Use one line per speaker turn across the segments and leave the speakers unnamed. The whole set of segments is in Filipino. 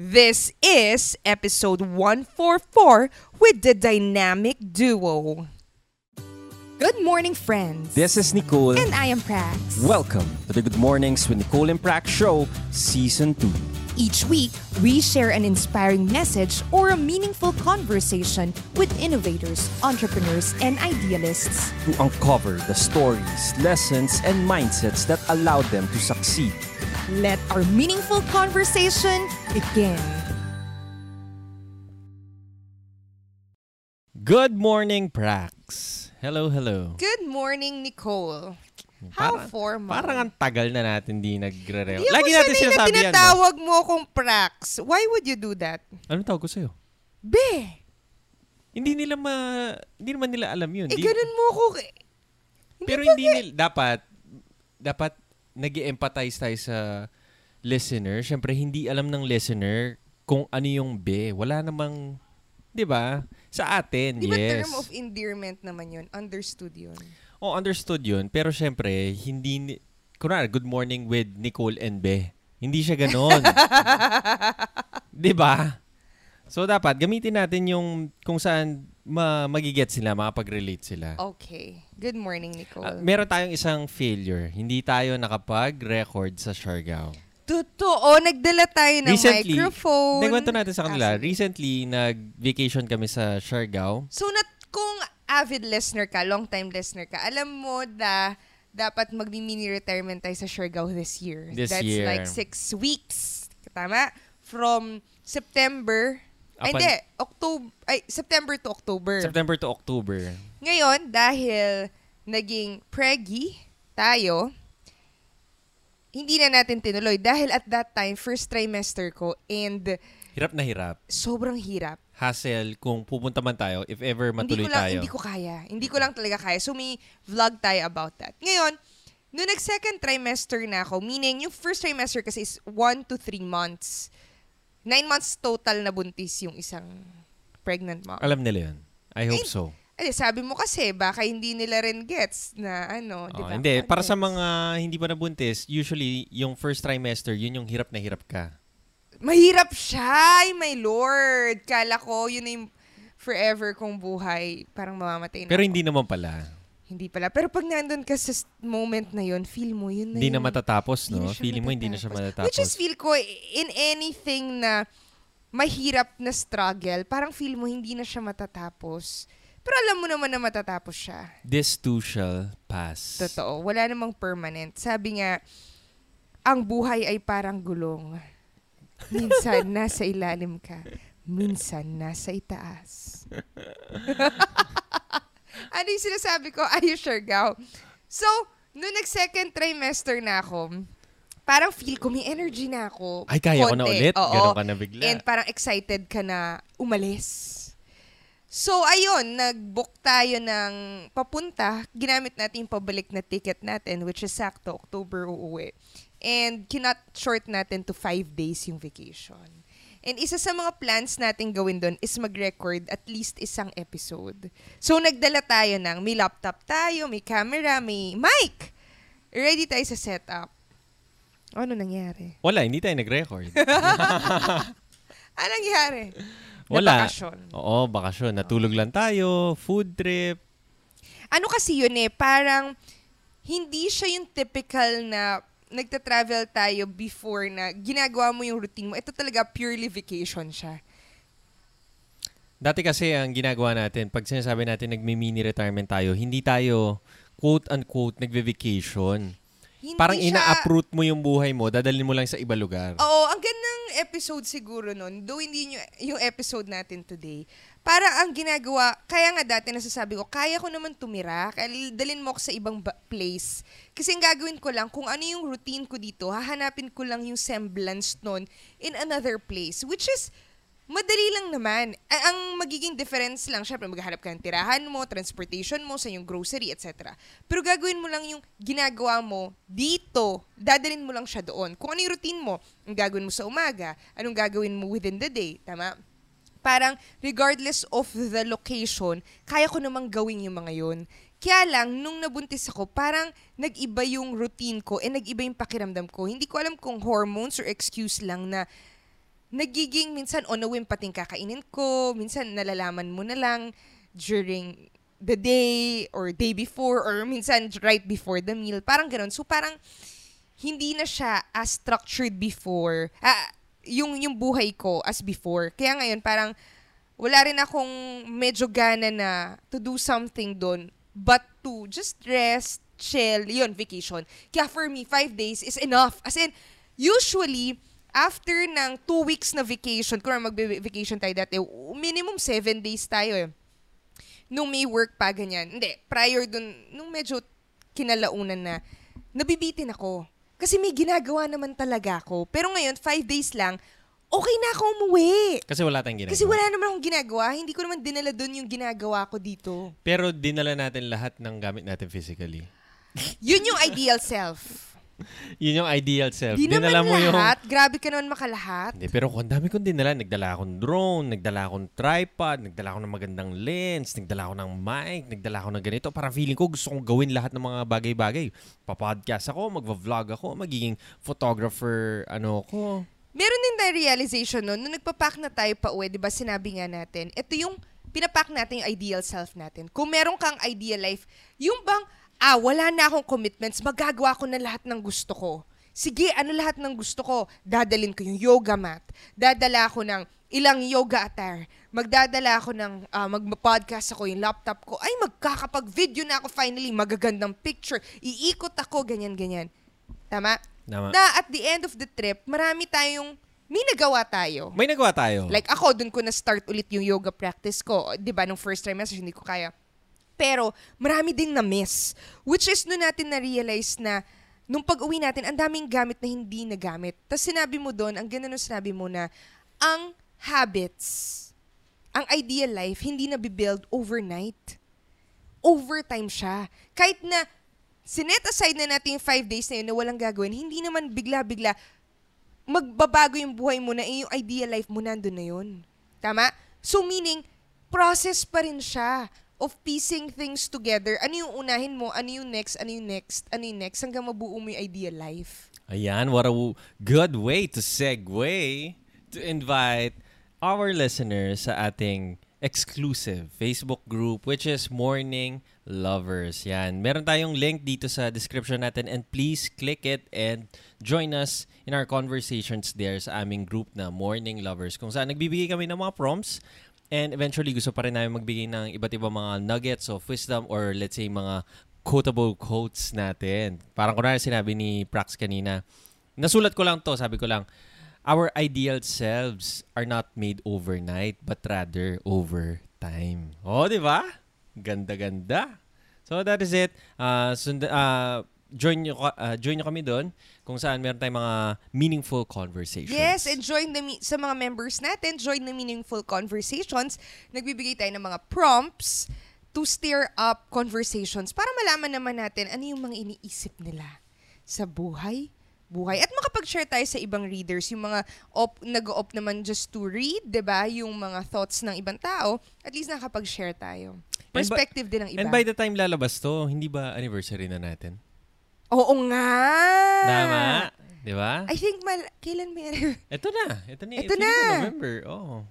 This is episode 144 with the dynamic duo. Good morning, friends.
This is Nicole.
And I am Prax.
Welcome to the Good Mornings with Nicole and Prax show, Season 2.
Each week, we share an inspiring message or a meaningful conversation with innovators, entrepreneurs, and idealists.
To uncover the stories, lessons, and mindsets that allow them to succeed.
Let our meaningful conversation begin.
Good morning, Prax. Hello, hello.
Good morning, Nicole. How
Parang-
formal.
Parang ang tagal na natin di nagre-reo.
Di
Lagi natin
sanay na
sinasabi yan. no?
tinatawag mo akong Prax. Why would you do that?
Anong tawag ko sa'yo?
Be,
Hindi nila ma... Hindi naman nila alam yun.
eh
Di-
ganun mo ako.
Pero
ba
hindi nila... Dapat, dapat nag empathize tayo sa listener. Siyempre, hindi alam ng listener kung ano yung be. Wala namang... Di ba? Sa atin,
Di ba
yes.
term of endearment naman yun? Understood yun.
Oh, understood yun. Pero syempre, hindi... ni- Kunwari, good morning with Nicole and Be. Hindi siya ganon. Di ba? So, dapat gamitin natin yung kung saan ma magiget sila, makapag-relate sila.
Okay. Good morning, Nicole.
Ah, meron tayong isang failure. Hindi tayo nakapag-record sa Siargao.
Totoo, nagdala tayo ng microphone.
nagkwento natin sa kanila,
Ah,
recently, nag-vacation kami sa Siargao.
So, nat kung avid listener ka, long-time listener ka, alam mo na dapat mag-mini retirement tayo sa Siargao this year.
This
That's
year.
like six weeks. Tama? From September, ay hindi, October, ay, September to October.
September to October.
Ngayon, dahil naging preggy tayo, hindi na natin tinuloy. Dahil at that time, first trimester ko and
Hirap na hirap.
sobrang hirap.
Hassle kung pupunta man tayo, if ever matuloy
hindi ko lang,
tayo.
Hindi ko kaya. Hindi ko lang talaga kaya. So, may vlog tayo about that. Ngayon, nung nag-second trimester na ako, meaning yung first trimester kasi is 1 to 3 months. 9 months total na buntis yung isang pregnant mom.
Alam nila yun. I hope
Ay,
so.
Eh, sabi mo kasi, baka hindi nila rin gets na ano, di
Oh,
ba?
hindi, para sa mga hindi pa nabuntis, usually yung first trimester, yun yung hirap na hirap ka.
Mahirap siya, ay my lord. Kala ko, yun na yung forever kong buhay. Parang mamamatay na
Pero
ako.
hindi naman pala.
Hindi pala. Pero pag nandun ka sa moment na yun, feel mo yun na
Hindi na matatapos,
hindi
no?
na siya
Feeling mo hindi na siya
matatapos. Which is feel ko, in anything na mahirap na struggle, parang feel mo hindi na siya matatapos. Pero alam mo naman na matatapos siya.
This too shall pass.
Totoo. Wala namang permanent. Sabi nga, ang buhay ay parang gulong. Minsan nasa ilalim ka. Minsan nasa itaas. ano yung sinasabi ko? Are you sure, Gaw? So, nung nag-second trimester na ako, parang feel ko may energy na ako.
Ay, kaya ko na
Konti.
ulit?
Oo.
Ganon ka na bigla.
And parang excited ka na umalis. So, ayun, nag-book tayo ng papunta. Ginamit natin yung pabalik na ticket natin, which is sakto, October uuwi. And kinot short natin to five days yung vacation. And isa sa mga plans natin gawin doon is mag-record at least isang episode. So, nagdala tayo ng, may laptop tayo, may camera, may mic. Ready tayo sa setup. Ano nangyari?
Wala, hindi tayo nag-record.
Ano nangyari?
Wala.
Nabakasyon.
Oo, bakasyon. Natulog lang tayo, food trip.
ano kasi yun eh, parang hindi siya yung typical na nagta-travel tayo before na ginagawa mo yung routine mo. Ito talaga purely vacation siya.
Dati kasi ang ginagawa natin, pag sinasabi natin nagme-mini retirement tayo, hindi tayo quote-unquote nagve-vacation.
Hindi
Parang
siya-
ina-uproot mo yung buhay mo, dadalhin mo lang sa iba lugar.
Oo, ang gandang episode siguro nun, though hindi yung episode natin today, para ang ginagawa, kaya nga dati nasasabi ko, kaya ko naman tumira, kaya dalin mo ako sa ibang ba- place. Kasi ang gagawin ko lang, kung ano yung routine ko dito, hahanapin ko lang yung semblance nun in another place. Which is, madali lang naman. A- ang magiging difference lang, syempre maghahanap ka ng tirahan mo, transportation mo, sa yung grocery, etc. Pero gagawin mo lang yung ginagawa mo dito, dadalin mo lang siya doon. Kung ano yung routine mo, ang gagawin mo sa umaga, anong gagawin mo within the day, tama? Parang regardless of the location, kaya ko namang gawin yung mga yun. Kaya lang, nung nabuntis ako, parang nag-iba yung routine ko and nag-iba yung pakiramdam ko. Hindi ko alam kung hormones or excuse lang na nagiging minsan on a whim pating kakainin ko, minsan nalalaman mo na lang during the day or day before or minsan right before the meal. Parang ganun. So parang hindi na siya as structured before. Ah, yung yung buhay ko as before. Kaya ngayon parang wala rin akong medyo gana na to do something doon but to just rest, chill, yun, vacation. Kaya for me, five days is enough. As in, usually, after ng two weeks na vacation, kung mag-vacation tayo dati, minimum seven days tayo eh. Nung may work pa, ganyan. Hindi, prior dun, nung medyo kinalaunan na, nabibitin ako. Kasi may ginagawa naman talaga ako. Pero ngayon, five days lang, okay na ako umuwi.
Kasi wala tayong ginagawa.
Kasi wala naman akong ginagawa. Hindi ko naman dinala doon yung ginagawa ko dito.
Pero dinala natin lahat ng gamit natin physically.
Yun yung ideal self.
Yun yung ideal self.
Di
dinala
naman
mo yung...
lahat. Grabe ka naman makalahat.
Hindi, pero kung dami kong dinala, nagdala akong drone, nagdala akong tripod, nagdala ako ng magandang lens, nagdala ako ng mic, nagdala ako ng ganito. Parang feeling ko gusto kong gawin lahat ng mga bagay-bagay. Papodcast ako, magva-vlog ako, magiging photographer, ano ko.
Meron din tayo realization no, nung nagpapak na tayo pa uwi, di ba sinabi nga natin, ito yung pinapak natin yung ideal self natin. Kung meron kang ideal life, yung bang, ah, wala na akong commitments, magagawa ko na lahat ng gusto ko. Sige, ano lahat ng gusto ko? Dadalin ko yung yoga mat. Dadala ako ng ilang yoga attire. Magdadala ako ng, ah, mag-podcast ako, yung laptop ko. Ay, magkakapag-video na ako finally. Magagandang picture. Iikot ako, ganyan-ganyan. Tama?
Tama.
Na at the end of the trip, marami tayong, may nagawa tayo.
May nagawa tayo.
Like ako, dun ko na-start ulit yung yoga practice ko. Di ba, nung first trimester, hindi ko kaya. Pero, marami ding na-miss. Which is, nung natin na-realize na, nung pag-uwi natin, ang daming gamit na hindi nagamit. Tapos sinabi mo doon, ang ganda sinabi mo na, ang habits, ang ideal life, hindi na build overnight. Overtime siya. Kahit na, sinet aside na natin yung five days na yun na walang gagawin, hindi naman bigla-bigla magbabago yung buhay mo na eh, yung ideal life mo nandun na yun. Tama? So meaning, process pa rin siya of piecing things together. Ano yung unahin mo? Ano yung next? Ano yung next? Ano yung next? Hanggang mabuo mo yung ideal life.
Ayan, what a good way to segue to invite our listeners sa ating exclusive Facebook group which is Morning Lovers. Yan. Meron tayong link dito sa description natin and please click it and join us in our conversations there sa aming group na Morning Lovers kung saan nagbibigay kami ng mga prompts and eventually gusto pa rin namin magbigay ng iba't ibang mga nuggets of wisdom or let's say mga quotable quotes natin. Parang kunwari sinabi ni Prax kanina, nasulat ko lang to, sabi ko lang, our ideal selves are not made overnight, but rather over time. Oh, di ba? Ganda-ganda. So that is it. Uh, sund- uh, join nyo, uh, join nyo kami doon kung saan meron tayong mga meaningful conversations.
Yes, and join the sa mga members natin, join the meaningful conversations. Nagbibigay tayo ng mga prompts to stir up conversations para malaman naman natin ano yung mga iniisip nila sa buhay, buhay. At makapag-share tayo sa ibang readers, yung mga op, nag-op naman just to read, 'di ba? Yung mga thoughts ng ibang tao, at least nakapag-share tayo.
by-
Perspective din ng iba.
And by the time lalabas to, hindi ba anniversary na natin?
Oo nga!
Tama. Di ba?
I think, mal- kailan may
Ito na. Ito, na.
Ito na.
November. Oh.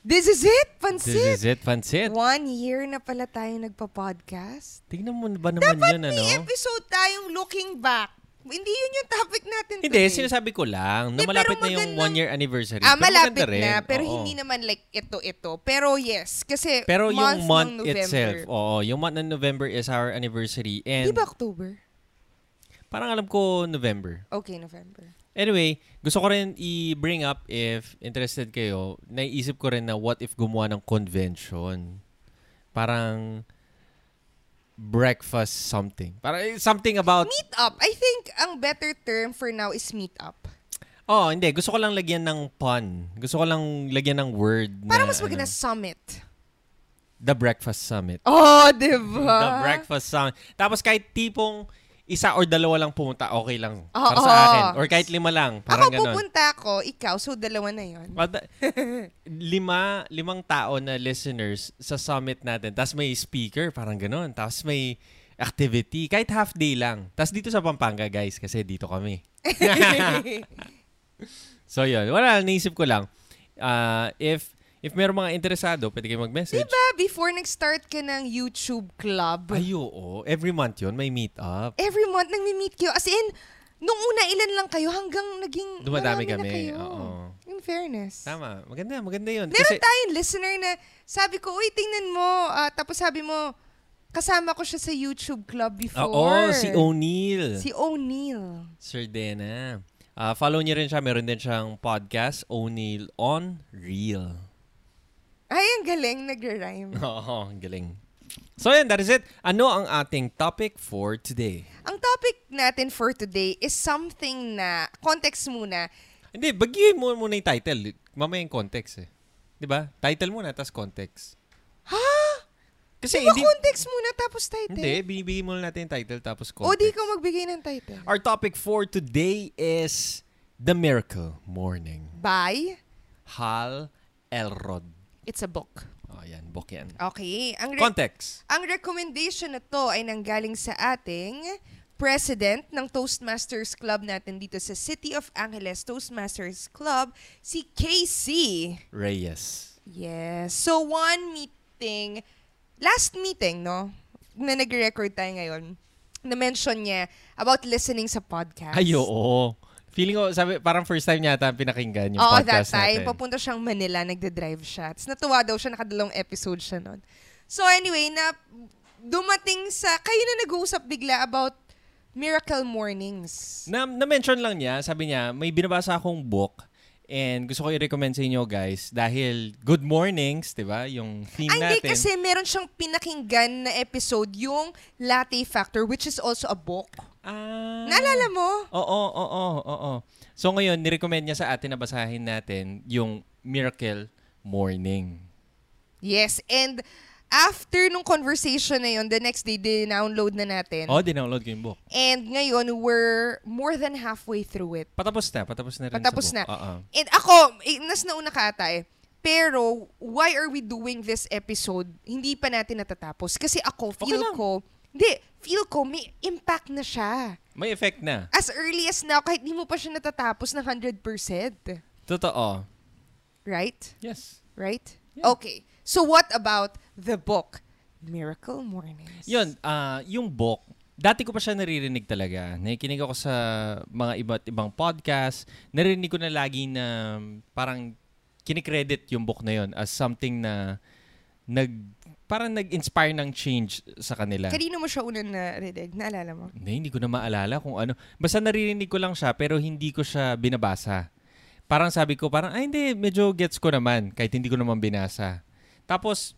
This is it,
This
Pansit!
is it, Pansit.
One year na pala tayo nagpa-podcast.
Tingnan mo ba naman
Dapat
yun,
may
ano?
episode tayong looking back. Hindi yun yung topic natin
Hindi,
today.
sinasabi ko lang, na
Hindi,
malapit na yung one-year anniversary.
Ah, malapit
rin.
na. Pero
Oo.
hindi naman like ito-ito. Pero yes, kasi
Pero
month
yung month
ng November.
itself, oo, yung month ng November is our anniversary. And
Di ba October?
parang alam ko November.
Okay, November.
Anyway, gusto ko rin i-bring up if interested kayo, naiisip ko rin na what if gumawa ng convention. Parang breakfast something. Parang eh, something about...
Meet up. I think ang better term for now is meet up.
Oh, hindi. Gusto ko lang lagyan ng pun. Gusto ko lang lagyan ng word na...
Para mas maganda
ano,
summit.
the Breakfast Summit.
Oh, di ba?
The Breakfast Summit. Tapos kahit tipong isa or dalawa lang pumunta, okay lang.
Oo.
para sa akin. Or kahit lima lang. Parang
Ako
ganon.
pupunta ako, ikaw, so dalawa na yon.
Lima, limang tao na listeners sa summit natin. Tapos may speaker, parang ganon. Tapos may activity. Kahit half day lang. Tapos dito sa Pampanga, guys, kasi dito kami. So yun, wala, naisip ko lang. Uh, if if meron mga interesado, pwede kayo mag-message.
Diba, before nag-start ka ng YouTube club,
Ay, oo. Every month yun, may meet up.
every month nang meet kayo. As in, nung una ilan lang kayo hanggang naging
Dumadami
marami na
kami,
kayo.
oo.
In fairness.
Tama. Maganda, maganda yun.
Meron
Kasi,
tayong listener na sabi ko, uy, tingnan mo. ah, tapos sabi mo, kasama ko siya sa YouTube club before.
oo, si O'Neil.
Si O'Neil.
Sir Dena. Ah, follow niyo rin siya. Meron din siyang podcast, O'Neil on Real.
Ay, ang galing, nagra-rhyme.
Oo, ang galing. So yan, that is it. Ano ang ating topic for today?
ang topic natin for today is something na, context muna,
Hindi, bagyuhin mo muna yung title. Mamaya yung context eh. Di ba? Title muna, tapos context.
ha?
Kasi
Di ba
hindi...
context muna tapos title?
Hindi, binibigay muna natin yung title tapos
O di
context.
ko magbigay ng title.
Our topic for today is The Miracle Morning.
By,
Hal Elrod.
It's a book.
Oh, yan. Book yan.
Okay. Ang, re-
Context.
ang recommendation na to ay nanggaling sa ating president ng Toastmasters Club natin dito sa City of Angeles Toastmasters Club, si Casey.
Reyes.
Yes. So, one meeting, last meeting, no? Na nag-record tayo ngayon, na-mention niya about listening sa podcast.
Ay, oo. Feeling ko, sabi, parang first time yata pinakinggan yung
Oo, that
podcast
time.
natin.
Papunta siyang Manila, nagde-drive siya. Tapos natuwa daw siya, nakadalawang episode siya nun. So anyway, na dumating sa, kayo na nag-uusap bigla about Miracle Mornings.
Na, na-mention lang niya, sabi niya, may binabasa akong book and gusto ko i-recommend sa inyo guys dahil good mornings, di ba? Yung theme
Ay, hindi
natin.
kasi meron siyang pinakinggan na episode, yung Latte Factor, which is also a book.
Ah.
Naalala mo?
Oo, oo, oo, oo. So ngayon, nirecommend niya sa atin na basahin natin yung Miracle Morning.
Yes, and after nung conversation na yun, the next day, download na natin.
Oh, dinownload ko yung book.
And ngayon, we're more than halfway through it.
Patapos na, patapos na rin
Patapos
sa
na.
book. Oo.
And ako, eh, nas nauna ka ata eh. Pero, why are we doing this episode? Hindi pa natin natatapos. Kasi ako,
Okay
feel
lang.
ko, hindi, feel ko, may impact na siya.
May effect na.
As early as now, kahit di mo pa siya natatapos ng 100%.
Totoo.
Right?
Yes.
Right?
Yeah.
Okay. So, what about the book? Miracle Mornings.
Yun, ah, yung book, dati ko pa siya naririnig talaga. Nakikinig ako sa mga iba't ibang podcast. Narinig ko na lagi na parang kinikredit yung book na yun as something na nag parang nag-inspire ng change sa kanila.
Kanino mo siya una na rinig? Naalala mo?
Hindi, hindi ko na maalala kung ano. Basta naririnig ko lang siya pero hindi ko siya binabasa. Parang sabi ko, parang, ay hindi, medyo gets ko naman kahit hindi ko naman binasa. Tapos,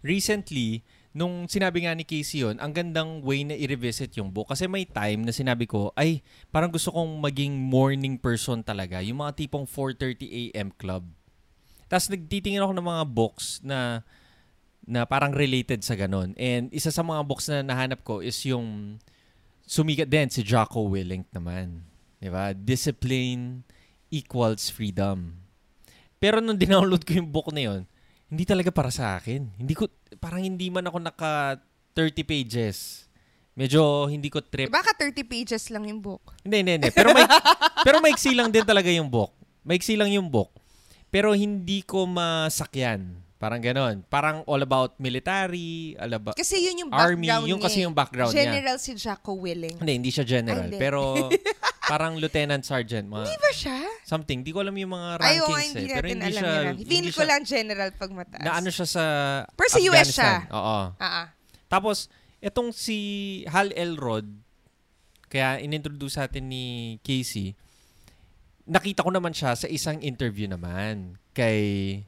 recently, nung sinabi nga ni Casey yun, ang gandang way na i-revisit yung book. Kasi may time na sinabi ko, ay, parang gusto kong maging morning person talaga. Yung mga tipong 4.30 a.m. club. Tapos nagtitingin ako ng mga books na na parang related sa ganun. And isa sa mga books na nahanap ko is yung sumigat din si Jocko Willink naman. Di ba? Discipline equals freedom. Pero nung dinownload ko yung book na yun, hindi talaga para sa akin. Hindi ko, parang hindi man ako naka 30 pages. Medyo hindi ko trip.
Baka 30 pages lang yung book.
Hindi, hindi, hindi. Pero may pero maiksi lang din talaga yung book. Maiksi lang yung book. Pero hindi ko masakyan. Parang ganon. Parang all about military, all about...
Kasi yun yung
Army,
background
yung
niya.
kasi
eh.
yung background niya.
General si Jacko Willing.
Hindi, hindi siya general.
Ay, hindi.
Pero parang lieutenant sergeant. Mga,
Di ba siya?
something. Di ko alam yung mga
Ay, oo,
rankings
hindi
eh. Pero
natin
hindi
alam
siya...
yun.
hindi
ko
siya-
lang general pag mataas.
Na ano siya sa
Pero sa US siya.
Afghanistan. Oo.
Ah, ah.
Tapos, itong si Hal Elrod, kaya inintroduce sa atin ni Casey, nakita ko naman siya sa isang interview naman kay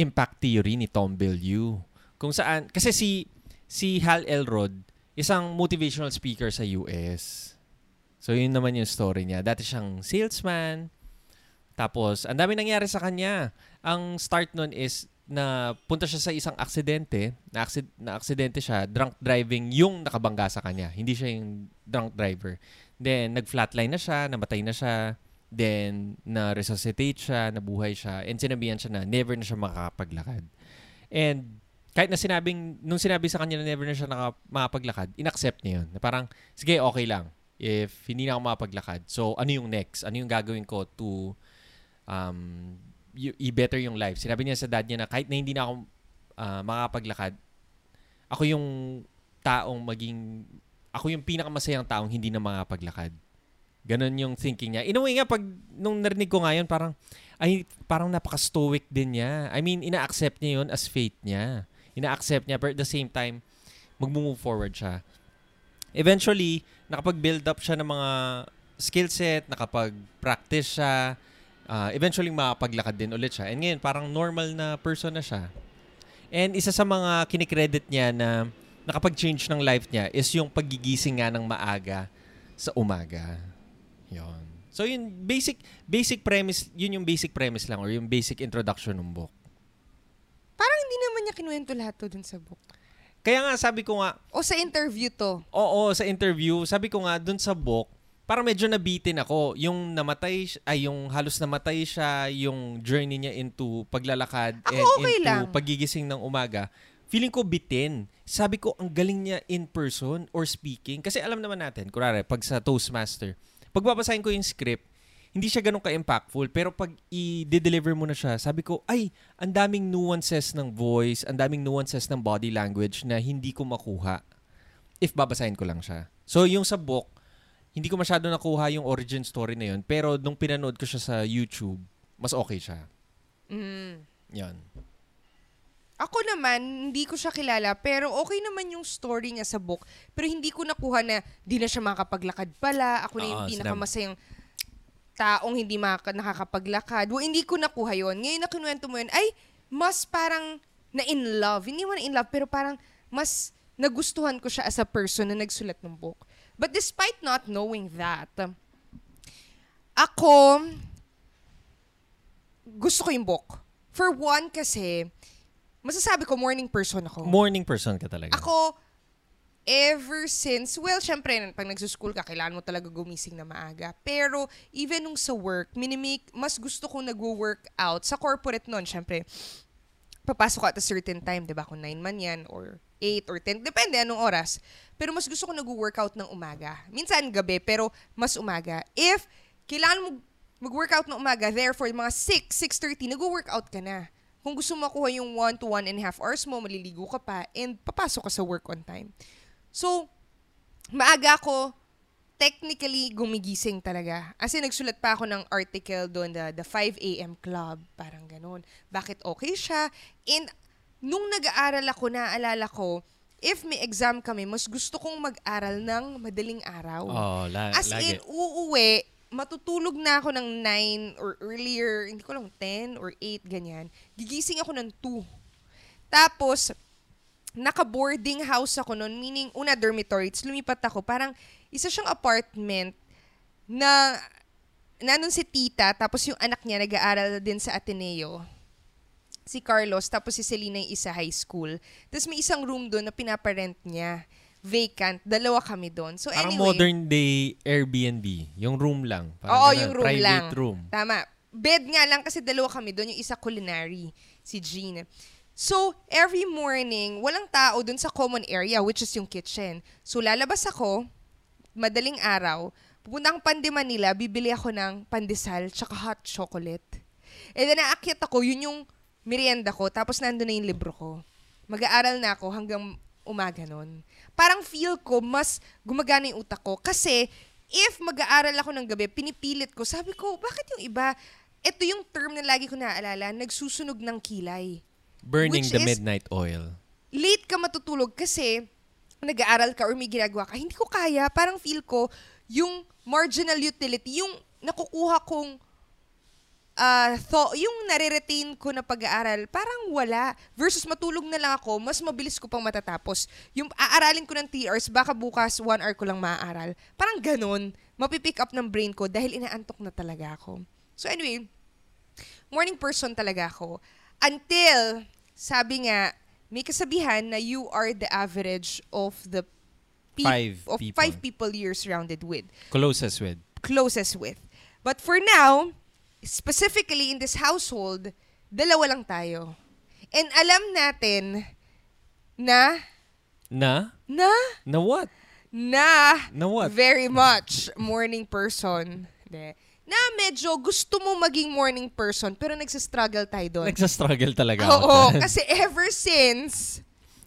Impact Theory ni Tom Bellew. Kung saan, kasi si, si Hal Elrod, isang motivational speaker sa US. So, yun naman yung story niya. Dati siyang salesman. Tapos, ang dami nangyari sa kanya. Ang start nun is na punta siya sa isang aksidente, na, aksid, na aksidente siya, drunk driving yung nakabangga sa kanya. Hindi siya yung drunk driver. Then, nag-flatline na siya, namatay na siya. Then, na-resuscitate siya, nabuhay siya. And sinabihan siya na never na siya makakapaglakad. And kahit na sinabing, nung sinabi sa kanya na never na siya naka, makapaglakad, inaccept niya yun. Na parang, sige, okay lang. If hindi na ako makapaglakad. So, ano yung next? Ano yung gagawin ko to um, i-better yung life. Sinabi niya sa dad niya na kahit na hindi na ako ah, makapaglakad, ako yung taong maging, ako yung pinakamasayang taong hindi na makapaglakad. Ganon yung thinking niya. In a way nga, pag nung narinig ko ngayon, parang, ay, parang napaka-stoic din niya. I mean, ina-accept niya yun as fate niya. Ina-accept niya, but at the same time, mag-move forward siya. Eventually, nakapag-build up siya ng mga skill set, nakapag-practice siya, ah, eventually makapaglakad din ulit siya. And ngayon, parang normal na person na siya. And isa sa mga kinikredit niya na nakapag-change ng life niya is yung pagigising nga ng maaga sa umaga. Yon. So yun basic basic premise, yun yung basic premise lang or yung basic introduction ng book.
Parang hindi naman niya kinuwento lahat to dun sa book.
Kaya nga sabi ko nga,
O sa interview to.
oo, sa interview, sabi ko nga dun sa book, parang medyo nabitin ako. Yung namatay, ay yung halos namatay siya, yung journey niya into paglalakad
Ako
and
okay
into
lang.
pagigising ng umaga. Feeling ko bitin. Sabi ko, ang galing niya in person or speaking. Kasi alam naman natin, kurare, pag sa Toastmaster, pag babasahin ko yung script, hindi siya ganun ka-impactful. Pero pag i-deliver mo na siya, sabi ko, ay, ang daming nuances ng voice, ang daming nuances ng body language na hindi ko makuha if babasahin ko lang siya. So, yung sa book, hindi ko masyado nakuha yung origin story na yun. Pero nung pinanood ko siya sa YouTube, mas okay siya.
Mm.
Yan.
Ako naman, hindi ko siya kilala, pero okay naman yung story niya sa book. Pero hindi ko nakuha na di na siya makapaglakad pala. Ako na yung
Oo,
pinakamasayang taong hindi maka- nakakapaglakad. Well, hindi ko nakuha yon. Ngayon na kinuwento mo yun, ay, mas parang na in love. Hindi mo na in love, pero parang mas nagustuhan ko siya as a person na nagsulat ng book. But despite not knowing that, ako, gusto ko yung book. For one, kasi, masasabi ko, morning person ako.
Morning person ka talaga.
Ako, ever since, well, syempre, pag nagsuschool ka, kailangan mo talaga gumising na maaga. Pero, even nung sa work, minimik, mas gusto kong nag-workout. Sa corporate nun, syempre, papasok ka at a certain time, di ba? Kung 9 man yan, or 8 or 10, depende anong oras. Pero mas gusto ko nag-workout ng umaga. Minsan gabi, pero mas umaga. If kailangan mo mag-workout ng umaga, therefore, mga 6, 6.30, nag-workout ka na. Kung gusto mo makuha yung 1 to 1 and a half hours mo, maliligo ka pa, and papasok ka sa work on time. So, maaga ako, technically, gumigising talaga. As in, nagsulat pa ako ng article doon, the, the 5 a.m. club, parang ganun. Bakit okay siya? And, nung nag-aaral ako, naaalala ko, if may exam kami, mas gusto kong mag-aral ng madaling araw.
Oh, la-
As
lagi.
in, uuwi, matutulog na ako ng 9 or earlier, hindi ko lang, 10 or 8, ganyan. Gigising ako ng 2. Tapos, naka-boarding house ako noon, meaning, una dormitory, Tapos lumipat ako, parang isa siyang apartment na nanon si tita, tapos yung anak niya nag-aaral din sa Ateneo. Si Carlos, tapos si Selena yung isa high school. Tapos may isang room doon na pinaparent niya. Vacant. Dalawa kami doon. So
Parang
anyway.
modern day Airbnb. Yung room lang. Parang
Oo,
ganun,
yung room
private
lang.
room.
Tama. Bed nga lang kasi dalawa kami doon. Yung isa culinary, si Jean. So, every morning, walang tao doon sa common area, which is yung kitchen. So, lalabas ako, madaling araw, pupunta akong Pande Manila, bibili ako ng pandesal tsaka hot chocolate. And then, naakyat ako, yun yung merienda ko, tapos nandun na yung libro ko. Mag-aaral na ako hanggang umaga nun. Parang feel ko, mas gumagana yung utak ko. Kasi, if mag-aaral ako ng gabi, pinipilit ko, sabi ko, bakit yung iba, ito yung term na lagi ko naaalala, nagsusunog ng kilay.
Burning the
is-
midnight oil.
Late ka matutulog kasi nag-aaral ka or may ginagawa ka, hindi ko kaya. Parang feel ko, yung marginal utility, yung nakukuha kong ah tho- yung nare-retain ko na pag-aaral, parang wala. Versus matulog na lang ako, mas mabilis ko pang matatapos. Yung aaralin ko ng 3 hours, baka bukas 1 hour ko lang maaaral. Parang ganun. Mapipick up ng brain ko dahil inaantok na talaga ako. So anyway, morning person talaga ako. Until, sabi nga, may kasabihan na you are the average of the peop-
Five
of
people.
five people you're surrounded with
Closest with.
closest with. But for now, specifically in this household, dalawa lang tayo. And alam natin na,
Na?
na,
Na what?
na,
Na what?
very much morning person. Hindi. na medyo gusto mo maging morning person pero nagsistruggle tayo doon.
Nagsa-struggle talaga ako.
Oo, kasi ever since,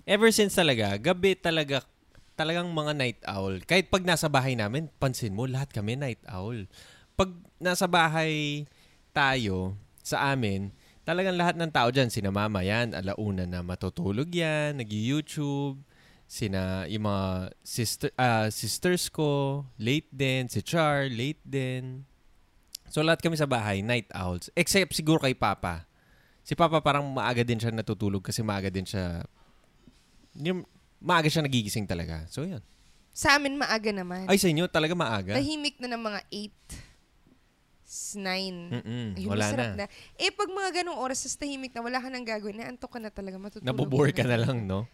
Ever since talaga, gabi talaga, talagang mga night owl. Kahit pag nasa bahay namin, pansin mo, lahat kami night owl. Pag nasa bahay tayo, sa amin, talagang lahat ng tao dyan, sina mama yan, alauna na matutulog yan, nag-YouTube, sina yung mga sister, ah, sisters ko, late din, si Char, late din. So lahat kami sa bahay, night owls. Except siguro kay Papa. Si Papa parang maaga din siya natutulog kasi maaga din siya yung maaga siya nagigising talaga. So, yun.
sa amin maaga naman.
Ay, sa inyo, talaga maaga?
Tahimik na ng mga 8, 9.
Mm-mm,
Ayun,
wala
masarap
na.
Eh, pag mga ganong oras, tas tahimik na, wala ka nang gagawin, naantok ka na talaga, matutulog
Nabobore ka na lang, no?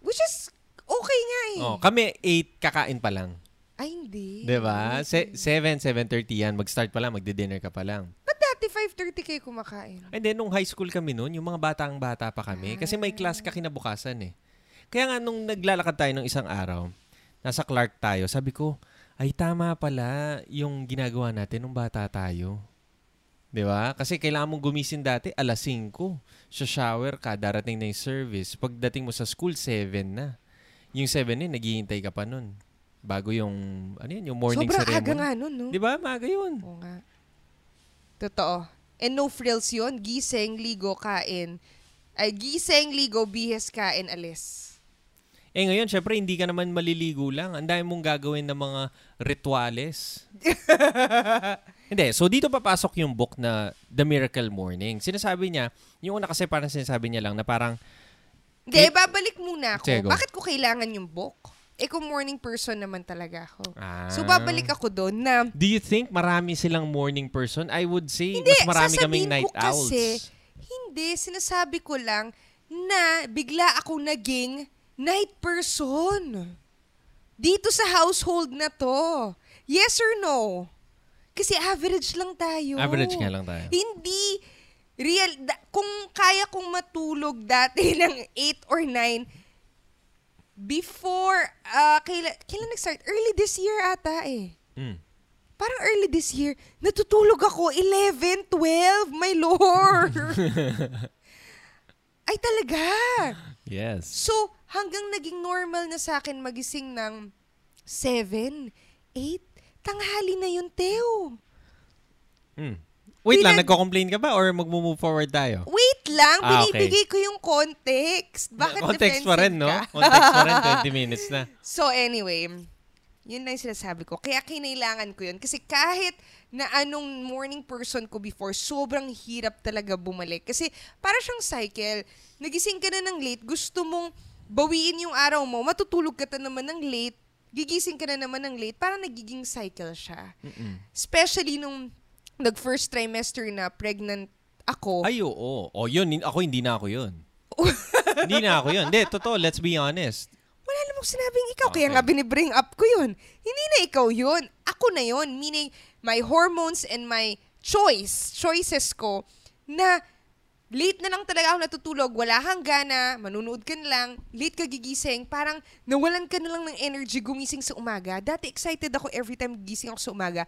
Which is, okay nga eh.
Oh, kami, 8 kakain pa lang.
Ay, hindi.
'Di ba? Se- 7, 7.30 yan. Mag-start pa lang, magdi-dinner ka pa lang.
Ba't dati 5.30 kayo kumakain?
And then, nung high school kami noon, yung mga batang bata pa kami. Kasi may class ka kinabukasan eh. Kaya nga, nung naglalakad tayo ng isang araw, nasa Clark tayo, sabi ko, ay tama pala yung ginagawa natin nung bata tayo. 'Di ba? Kasi kailangan mong gumising dati alas 5. Sa shower ka, darating na yung service. Pagdating mo sa school, 7 na. Yung 7 na, naghihintay ka pa nun. Bago yung, ano yun, yung morning
Sobrang
ceremony.
aga nga nun, no?
Di ba? Maaga yun.
Oo nga. Totoo. And no frills yun. Gising, ligo, kain. Ay, gising, ligo, bihes, kain, alis.
Eh ngayon, syempre, hindi ka naman maliligo lang. Ang dami mong gagawin ng mga rituales. hindi. So, dito papasok yung book na The Miracle Morning. Sinasabi niya, yung una kasi parang sinasabi niya lang na parang,
Hindi, babalik muna ako.
Sige.
Bakit ko kailangan yung book? Eh, kung morning person naman talaga ako.
ah,
So, babalik ako doon na,
Do you think marami silang morning person? I would say,
hindi,
mas marami kaming night owls.
hindi, sinasabi ko lang na bigla ako naging night person. Dito sa household na to. Yes or no? Kasi average lang tayo.
Average nga lang tayo.
Hindi real da- kung kaya kong matulog dati ng 8 or 9 before uh, kailan, kailan nag-start? Early this year ata eh.
Mm.
Parang early this year, natutulog ako 11, 12, my lord. Ay talaga.
Yes.
So, hanggang naging normal na sa akin magising ng 7, 8, tanghali na yun, Teo.
Mm. Wait lang,
Pinag-
nagko-complain ka ba or mag-move forward tayo?
Wait lang,
Ah, okay.
binibigay ko yung context. Bakit
Context pa rin, no? Context pa rin, 20 minutes na.
So anyway, yun lang yung sinasabi ko. Kaya kinailangan ko yun. Kasi kahit na anong morning person ko before, sobrang hirap talaga bumalik. Kasi para siyang cycle. Nagising ka na ng late, gusto mong bawiin yung araw mo, matutulog ka na naman ng late, gigising ka na naman ng late, parang nagiging cycle siya.
Mm-mm.
Especially nung nag-first trimester na pregnant ako.
Ay, oo. O, yun. hin- Ako, hindi na ako yun. hindi na ako yun. Hindi, totoo. Let's be honest.
Wala namang sinabing ikaw. Kaya
Okay.
nga binibring up ko yun. Hindi na ikaw yun. Ako na yun. Meaning, my hormones and my choice, choices ko, na late na lang talaga ako natutulog, wala kang gana, manunood ka na lang, late ka gigising, parang nawalan ka na lang ng energy gumising sa umaga. Dati excited ako every time gising ako sa umaga.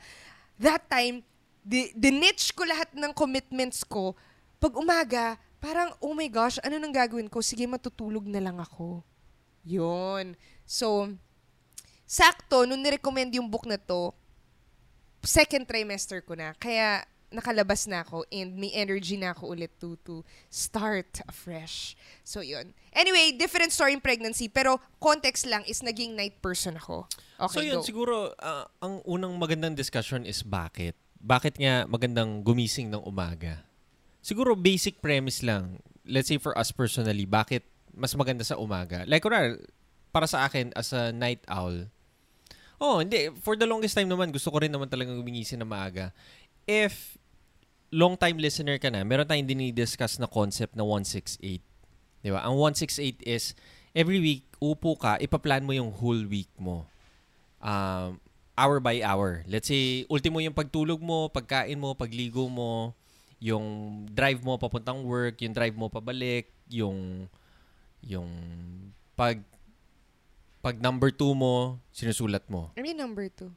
That time, di, dinitch ko lahat ng commitments ko. Pag umaga, parang, oh my gosh, ano nang gagawin ko? Sige, matutulog na lang ako. Yun. So, sakto, nung nirecommend yung book na to, second trimester ko na. Kaya, nakalabas na ako and may energy na ako ulit to, to start afresh. So, yun. Anyway, different story in pregnancy, pero context lang is naging night person ako. Okay,
so yun,
go.
siguro, ah, ang unang magandang discussion is bakit. Bakit nga magandang gumising ng umaga? Siguro basic premise lang. Let's say for us personally, bakit mas maganda sa umaga? Like, kunwari, para sa akin as a night owl, oh, hindi. For the longest time naman, gusto ko rin naman talagang gumingising na maaga. If long time listener ka na, meron tayong dinidiscuss na concept na 168. Di ba? Ang 168 is, every week, upo ka, ipaplan mo yung whole week mo um, hour by hour. Let's say, ultimo yung pagtulog mo, pagkain mo, pagligo mo, yung drive mo papuntang work, yung drive mo pabalik, yung yung pag pag number two mo, sinusulat mo.
Ano yung number two?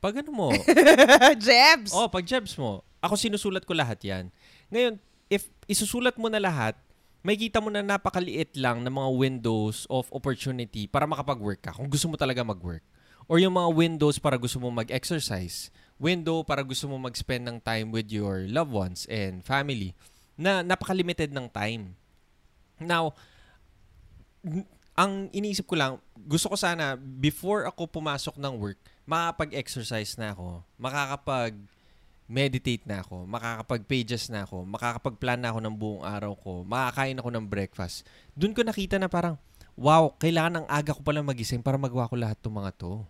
Pag ano mo,
Jebs!
oh, pag jebs mo, ako sinusulat ko lahat yan. Ngayon, if isusulat mo na lahat, may kita mo na napakaliit lang ng mga windows of opportunity para makapag-work ka kung gusto mo talaga mag-work. Or yung mga windows para gusto mo mag-exercise. Window para gusto mo mag-spend ng time with your loved ones and family. Na napaka-limited ng time. Now, ang iniisip ko lang, gusto ko sana, before ako pumasok ng work, makakapag-exercise na ako, makakapag meditate na ako, makakapag-pages na ako, makakapag-plan na ako ng buong araw ko, makakain ako ng breakfast. Doon ko nakita na parang, wow, kailangan ng aga ko pala magising para magawa ko lahat ng mga to.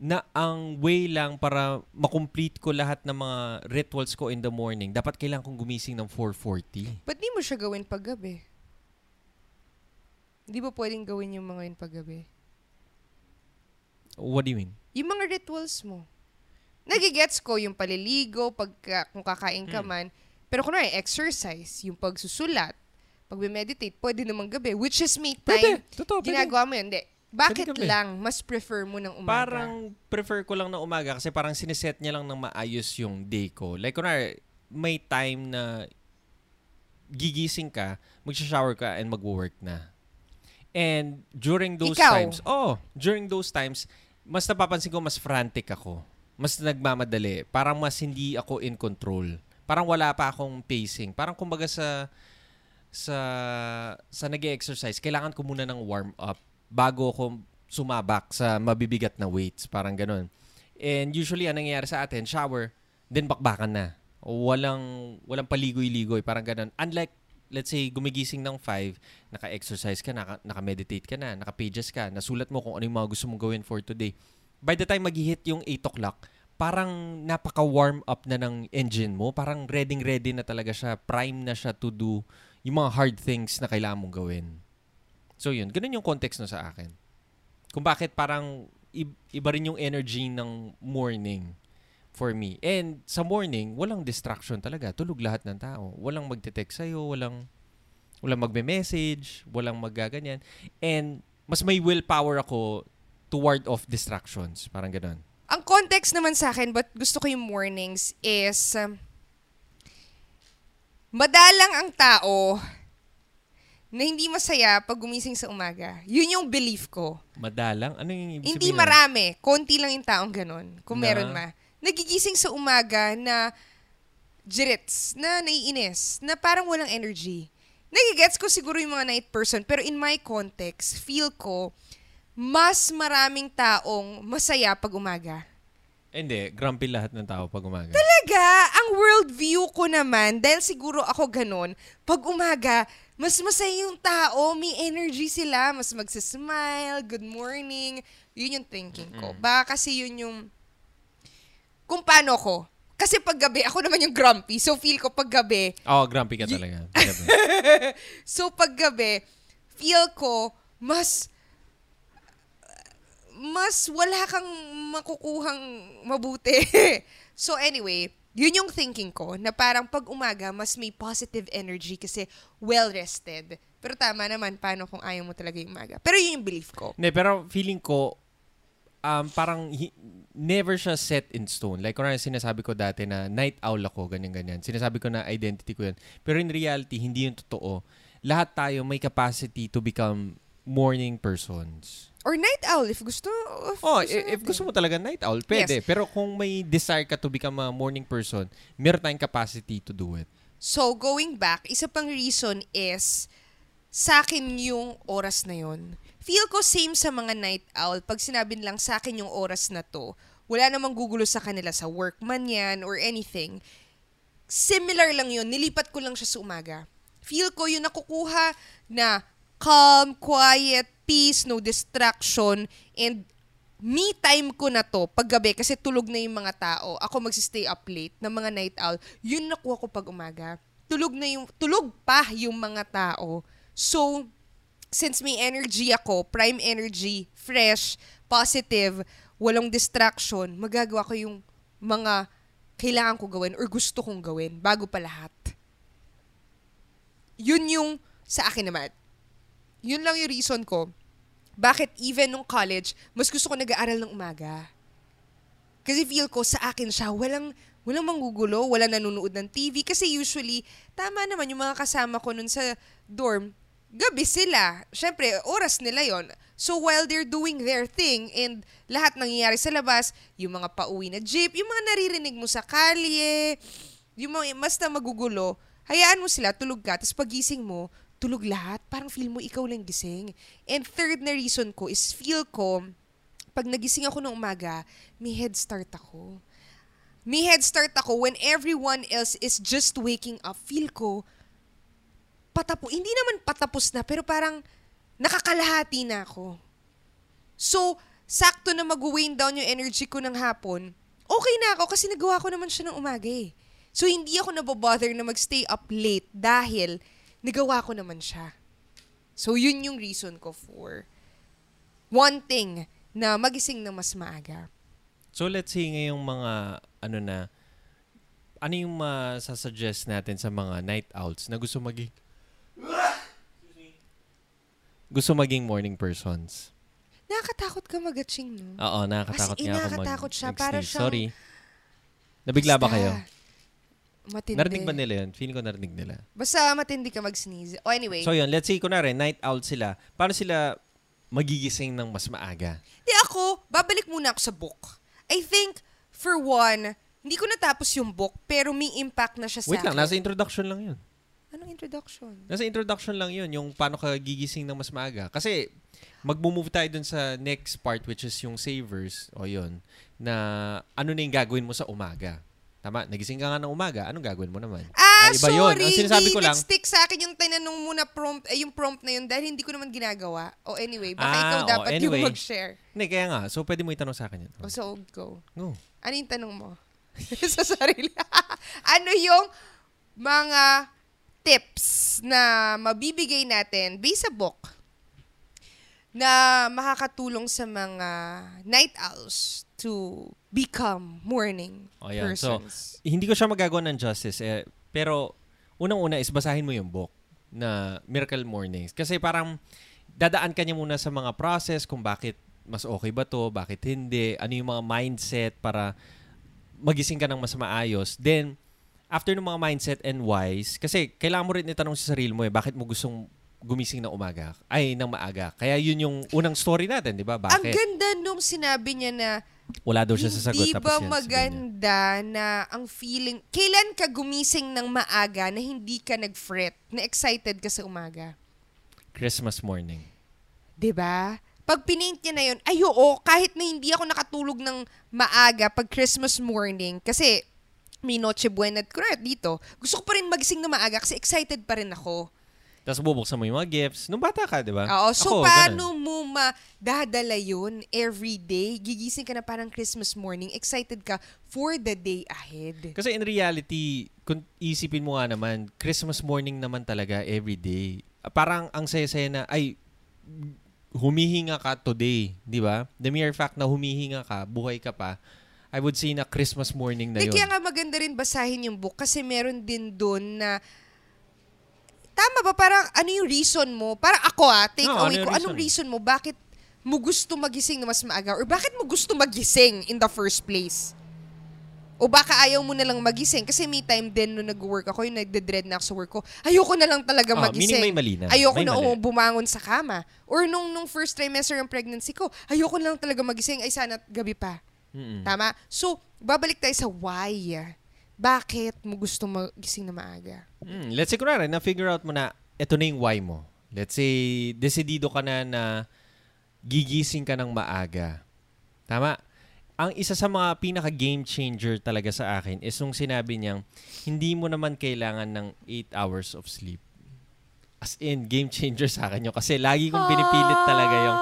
Na ang way lang para makomplete ko lahat ng mga rituals ko in the morning, dapat kailangan kong gumising ng 4.40.
Ba't di mo siya gawin paggabi? Di ba pwedeng gawin yung mga yun paggabi?
What do you mean?
Yung mga rituals mo. Nagigets ko yung paliligo, pagka, kung kakain ka
Hmm.
man. Pero kung exercise, yung pagsusulat, pag-meditate, pwede naman gabi. Which is me time.
Totoo,
Ginagawa mo yun. Hindi. Bakit
Pwede
lang mas prefer mo ng umaga?
Parang prefer ko lang na umaga kasi parang sineset niya lang ng maayos yung day ko. Like, kunwari, may time na gigising ka, magsha-shower ka, and magwo-work na. And during those
Ikaw?
times, oh, during those times, mas napapansin ko mas frantic ako. Mas nagmamadali. Parang mas hindi ako in control. Parang wala pa akong pacing. Parang kumbaga sa sa sa nag-exercise, kailangan ko muna ng warm up bago ako sumabak sa mabibigat na weights. Parang ganun. And usually, ang nangyayari sa atin, shower, then bakbakan na. Walang, walang paligoy-ligoy. Parang ganun. Unlike, let's say, gumigising ng 5, naka-exercise ka, naka, naka-meditate ka na, naka-pages ka, nasulat mo kung ano yung mga gusto mong gawin for today. By the time mag-hit yung 8 o'clock, parang napaka-warm up na ng engine mo. Parang ready-ready na talaga siya. Prime na siya to do yung mga hard things na kailangan mong gawin. So yun, ganun yung context no sa akin. Kung bakit parang iba rin yung energy ng morning for me. And sa morning, walang distraction talaga. Tulog lahat ng tao. Walang magte-text sa'yo, walang, walang magme-message, walang magaganyan. And mas may willpower ako to ward off distractions. Parang ganun.
Ang context naman sa akin, but gusto ko yung mornings is, um, madalang ang tao na hindi masaya pag gumising sa umaga. Yun yung belief ko.
Madalang? Ano yung ibig
Hindi marami. Konti lang yung taong ganun. Kung
Na?
meron ma. Nagigising sa umaga na jirits, na naiinis, na parang walang energy. Nagigets ko siguro yung mga night person, pero in my context, feel ko, mas maraming taong masaya pag umaga.
Hindi, grumpy lahat ng tao pag umaga.
Talaga, ang worldview ko naman, dahil siguro ako ganun, pag umaga, mas masaya yung tao, may energy sila, mas magsasmile, good morning. Yun yung thinking ko. Baka kasi yun yung, kung paano ko. Kasi pag gabi, ako naman yung grumpy. So feel ko pag gabi,
Oo, oh, grumpy ka talaga. Gabi.
so pag gabi, feel ko, mas, mas wala kang makukuhang mabuti. so anyway, yun yung thinking ko, na parang pag umaga, mas may positive energy kasi well-rested. Pero tama naman, paano kung ayaw mo talaga yung umaga. Pero yun yung belief ko.
Hindi, pero feeling ko, um, parang hi- never siya set in stone. Like, kung sinasabi ko dati na night owl ako, ganyan-ganyan. Sinasabi ko na identity ko yan. Pero in reality, hindi yun totoo. Lahat tayo may capacity to become morning persons.
Or night owl, if gusto. If
Oh,
gusto
if gusto mo talaga night owl, pwede. Pero kung may desire ka to become a morning person, meron tayong capacity to do it.
So, going back, isa pang reason is, sa akin yung oras na yon. Feel ko same sa mga night owl. Pag sinabi lang sa akin yung oras na to, wala namang gugulo sa kanila sa work man yan or anything. Similar lang yun. Nilipat ko lang siya sa umaga. Feel ko yung nakukuha na calm, quiet, peace, no distraction, and me time ko na to pag gabi kasi tulog na yung mga tao. Ako magsistay up late ng mga night owl. Yun nakuha ko pag umaga. Tulog na yung tulog pa yung mga tao. So since may energy ako, prime energy, fresh, positive, walang distraction, magagawa ko yung mga kailangan ko gawin or gusto kong gawin bago pa lahat. Yun yung sa akin naman. Yun lang yung reason ko bakit even nung college, mas gusto ko nag-aaral ng umaga. Kasi feel ko sa akin siya, walang, walang manggugulo, walang nanonood ng TV. Kasi usually, tama naman yung mga kasama ko nun sa dorm, gabi sila. Siyempre, oras nila yon. So while they're doing their thing and lahat nangyayari sa labas, yung mga pauwi na jeep, yung mga naririnig mo sa kalye, yung mga mas magugulo, hayaan mo sila, tulog ka, tapos pagising mo, tulog lahat, parang feel mo ikaw lang gising. And third na reason ko is feel ko, pag nagising ako ng umaga, may head start ako. May head start ako when everyone else is just waking up. Feel ko, patapos, hindi naman patapos na, pero parang nakakalahati na ako. So, sakto na mag-wane down yung energy ko ng hapon, okay na ako kasi nagawa ko naman siya ng umaga eh. So, hindi ako nabobother na magstay up late dahil nagawa ko naman siya. So, yun yung reason ko for wanting na magising ng mas maaga.
So let's say ngayong mga ano na ano yung masasuggest natin sa mga night owls na gusto maging gusto maging morning persons.
Nakakatakot ka mag-atching, no?
Oo, nakakatakot
As
nga ako mag
siya. Para
mag-sneeze.
siyang-
Sorry. Nabigla ba kayo?
Matindi.
Narinig ba nila yun? Feeling ko narinig nila.
Basta matindi ka mag-sneeze. O anyway.
So yun, let's say kunwari, night owl sila. Paano sila magigising ng mas maaga?
Di ako, babalik muna ako sa book. I think, for one, hindi ko natapos yung book, pero may impact na siya sa
Wait lang,
akin.
nasa introduction lang yun.
Anong introduction?
Nasa introduction lang yun, yung paano ka gigising ng mas maaga. Kasi, magmo-move tayo dun sa next part, which is yung savers, o yun, na ano na yung gagawin mo sa umaga. Tama, nagising ka nga ng umaga, anong gagawin mo naman?
Ah,
Ah, iba yun.
sorry.
Ang sinasabi
hindi
ko lang-
nag-stick sa akin yung tinanong mo na prompt, eh, yung prompt na yun dahil hindi ko naman ginagawa. O anyway, baka
Ah,
ikaw
o,
dapat
anyway.
yung mag-share.
Hindi, kaya nga. So, pwede mo itanong sa akin yun.
O so, go.
Go.
Ano yung tanong mo? sa sarili. ano yung mga tips na mabibigay natin based sa book na makakatulong sa mga night owls to become morning
O, yan. So,
persons?
hindi ko siya magagawa ng justice. Eh, pero, unang-una is basahin mo yung book na Miracle Mornings. Kasi parang dadaan ka niya muna sa mga process kung bakit mas okay ba to, bakit hindi, ano yung mga mindset para magising ka ng mas maayos. Then, after ng mga mindset and whys, kasi kailangan mo rin itanong sa sarili mo eh, bakit mo gustong gumising ng umaga? Ay, ng maaga. Kaya yun yung unang story natin, di ba?
Ang
Bakit?
ganda nung sinabi niya na
Wala daw siya sasagot.
hindi
tapos
ba
yan,
maganda na ang feeling, kailan ka gumising ng maaga na hindi ka nag-fret, na excited ka sa umaga?
Christmas morning.
'Di ba? Pag pinaint niya na yun, ay oo, kahit na hindi ako nakatulog ng maaga pag Christmas morning, kasi may Noche Buena kunwari dito, gusto ko pa rin magising na maaga kasi excited pa rin ako.
Tapos bubuksan mo yung mga gifts. Nung bata ka, di ba?
Oo, so
Ako,
paano
ganun.
mo madadala yun every day? Gigising ka na parang Christmas morning, excited ka for the day ahead.
Kasi in reality, kung isipin mo nga naman, Christmas morning naman talaga every day. Parang ang saya-saya na, ay, humihinga ka today, di ba? The mere fact na humihinga ka, buhay ka pa, I would say na Christmas morning na yun.
kaya nga maganda rin basahin yung book kasi meron din doon na tama ba parang ano yung reason mo? Parang ako ah, take
No, ano
away
yung
ko. Anong
reason?
reason mo? Bakit mo gusto magising na mas maaga? Or bakit mo gusto magising in the first place? O baka ayaw mo na lang magising? Kasi may time din nung nag-work ako, yung nagde-dread na ako sa work ko, ayoko na lang talaga
Oh, meaning
magising.
may mali na.
Ayoko
May
na
mali.
bumangon sa kama. Or nung, nung first trimester ng pregnancy ko, ayoko na lang talaga magising. Ay sana gabi pa.
Mm-mm.
Tama? So, babalik tayo sa why. Bakit mo gusto magising na maaga?
Mm, let's say, kunwari, na-figure out mo na, ito na yung why mo. Let's say, desidido ka na na gigising ka ng maaga. Tama? Ang isa sa mga pinaka-game changer talaga sa akin is nung sinabi niyang, hindi mo naman kailangan ng 8 hours of sleep. As in, game changer sa akin yun. Kasi lagi kong pinipilit talaga yung...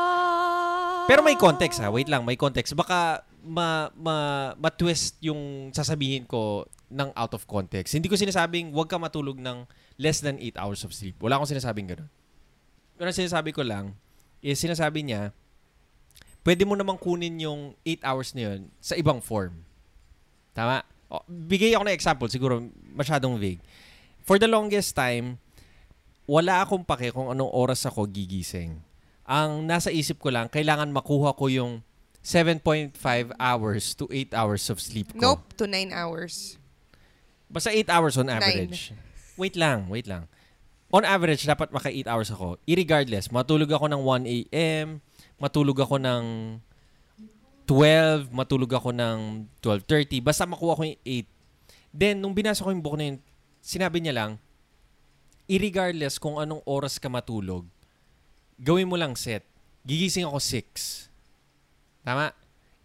Pero may context ha. Wait lang, may context. Baka ma, ma, ma-twist yung sasabihin ko ng out of context. Hindi ko sinasabing huwag ka matulog ng less than 8 hours of sleep. Wala akong sinasabing gano'n. Pero ang sinasabi ko lang is sinasabi niya, pwede mo namang kunin yung 8 hours na yun sa ibang form. Tama? O, bigay ako ng example. Siguro masyadong vague. For the longest time, wala akong pake kung anong oras ako gigising. Ang nasa isip ko lang, kailangan makuha ko yung 7.5 hours to 8 hours of sleep ko.
Nope, to 9 hours.
Basta 8 hours on average. Wait lang, wait lang. On average, dapat maka 8 hours ako. Irregardless, matulog ako ng 1 a.m., matulog ako ng 12, matulog ako ng 12.30. Basta makuha ko yung 8. Then, nung binasa ko yung book na yun, sinabi niya lang, irregardless kung anong oras ka matulog, gawin mo lang set. Gigising ako 6. Tama?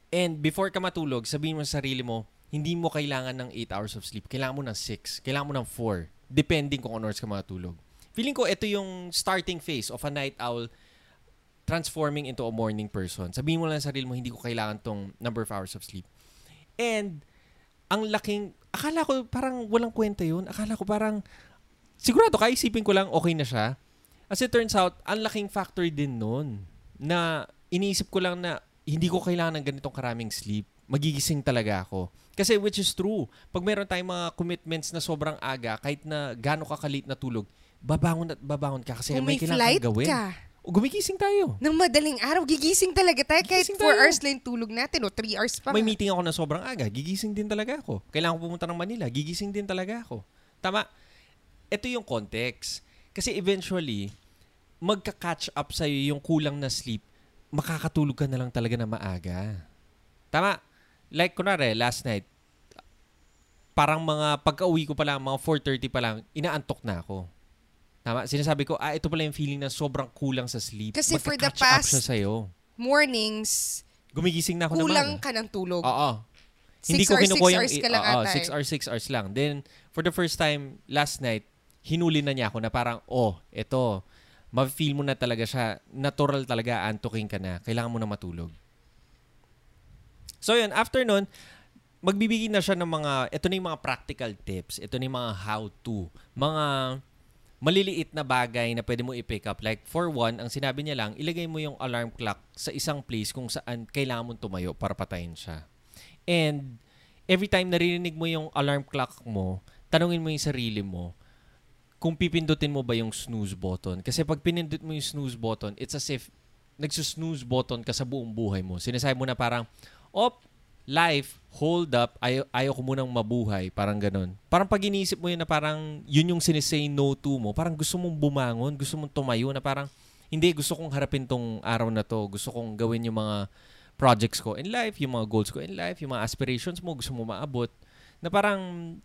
And before ka matulog, sabihin mo sa sarili mo, hindi mo kailangan ng 8 hours of sleep. Kailangan mo ng 6. Kailangan mo ng 4. Depending kung anong oras ka matulog. Feeling ko, ito yung starting phase of a night owl transforming into a morning person. Sabihin mo lang sa sarili mo, hindi ko kailangan tong number of hours of sleep. And, ang laking, akala ko parang walang kwenta yun. Akala ko parang, sigurado, kaisipin ko lang, okay na siya. As it turns out, ang laking factor din nun na iniisip ko lang na hindi ko kailangan ng ganitong karaming sleep. Magigising talaga ako. Kasi which is true. Pag meron tayong mga commitments na sobrang aga, kahit na gano'n ka kalit na tulog, babangon at babangon ka kasi
Kung
may,
may
kailangan gawin.
ka,
O gumigising tayo.
ng madaling araw, gigising talaga tayo. Kahit 4
Gigising tayo.
hours lang tulog natin o 3 hours pa.
May meeting ako na sobrang aga, gigising din talaga ako. Kailangan ko pumunta ng Manila, gigising din talaga ako. Tama? Ito yung context. Kasi eventually, magka-catch up sa'yo yung kulang na sleep, makakatulog ka na lang talaga na maaga. Tama? Like, kunwari, last night, parang mga pagka-uwi ko pa lang, mga 4.30 pa lang, inaantok na ako. Tama? Sinasabi ko, ah, ito pala yung feeling na sobrang kulang sa sleep.
Kasi for the
up
past-
sa'yo.
Mornings,
Gumigising na ako
kulang
naman.
ka ng tulog.
Oo.
6
Hindi ko
hours, 6
kinukuha yung
hours ka lang
oo,
ata.
six
eh.
hours, six hours lang. Then, for the first time, last night, hinuli na niya ako na parang, oh, eto, ma-feel mo na talaga siya. Natural talaga, antuking ka na. Kailangan mo na matulog. So yun, after nun, magbibigay na siya ng mga, ito na yung mga practical tips. Ito na yung mga how-to. Mga maliliit na bagay na pwede mo i-pick up. Like, for one, ang sinabi niya lang, ilagay mo yung alarm clock sa isang place kung saan kailangan mong tumayo para patayin siya. And every time naririnig mo yung alarm clock mo, tanungin mo yung sarili mo, kung pipindutin mo ba yung snooze button. Kasi pag pinindot mo yung snooze button, it's as if nagsusnooze button ka sa buong buhay mo. Sinasabi mo na parang, op, life, hold up, ayaw, ayaw ko munang mabuhay. Parang ganun. Parang pag iniisip mo yun na parang yun yung sinisay no to mo, parang gusto mong bumangon, gusto mong tumayo na parang, hindi, gusto kong harapin tong araw na to. Gusto kong gawin yung mga projects ko in life, yung mga goals ko in life, yung mga aspirations mo, gusto mo maabot. Na parang,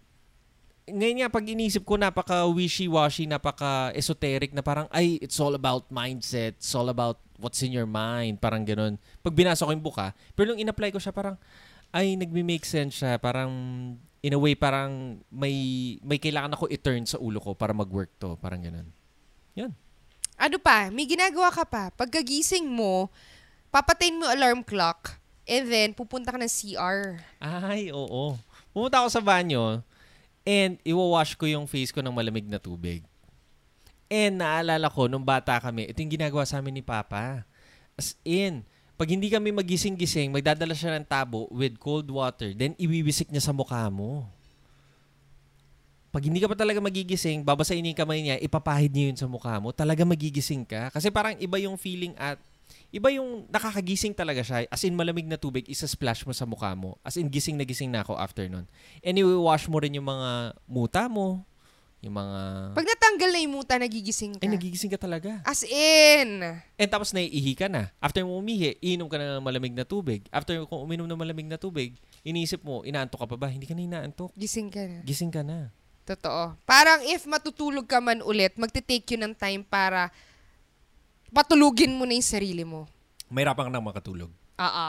ngayon nga, pag inisip ko, napaka wishy-washy, napaka esoteric, na parang, ay, it's all about mindset, it's all about what's in your mind, parang ganun. Pag binasa ko yung book ha, pero nung in-apply ko siya, parang, ay, nagme-make sense siya, parang, in a way, parang, may, may kailangan ako i-turn sa ulo ko para mag-work to, parang ganun. Yan.
Ano pa? May ginagawa ka pa. Pagkagising mo, papatayin mo alarm clock and then pupunta ka ng CR.
Ay, oo. Pumunta ako sa banyo and iwawash ko yung face ko ng malamig na tubig. And naalala ko, nung bata kami, ito yung ginagawa sa amin ni Papa. As in, pag hindi kami magising-gising, magdadala siya ng tabo with cold water, then iwiwisik niya sa mukha mo. Pag hindi ka pa talaga magigising, babasahin niya yung kamay niya, ipapahid niya yun sa mukha mo, talaga magigising ka. Kasi parang iba yung feeling at iba yung nakakagising talaga siya. As in, malamig na tubig, isa-splash mo sa mukha mo. As in, gising na gising na ako after nun. Anyway, wash mo rin yung mga muta mo, yung mga...
Pag natanggal na yung muta, nagigising ka.
Ay, nagigising ka talaga.
As in.
And tapos naiihi ka na. After mo umihi, inom ka na ng malamig na tubig. After kung uminom ng malamig na tubig, iniisip mo, inaantok ka pa ba? Hindi ka na inaantok.
Gising ka na.
Gising ka na.
Totoo. Parang if matutulog ka man ulit, magte-take yun ng time para patulugin mo na yung sarili mo.
Mahirapan ka nang makatulog.
Oo.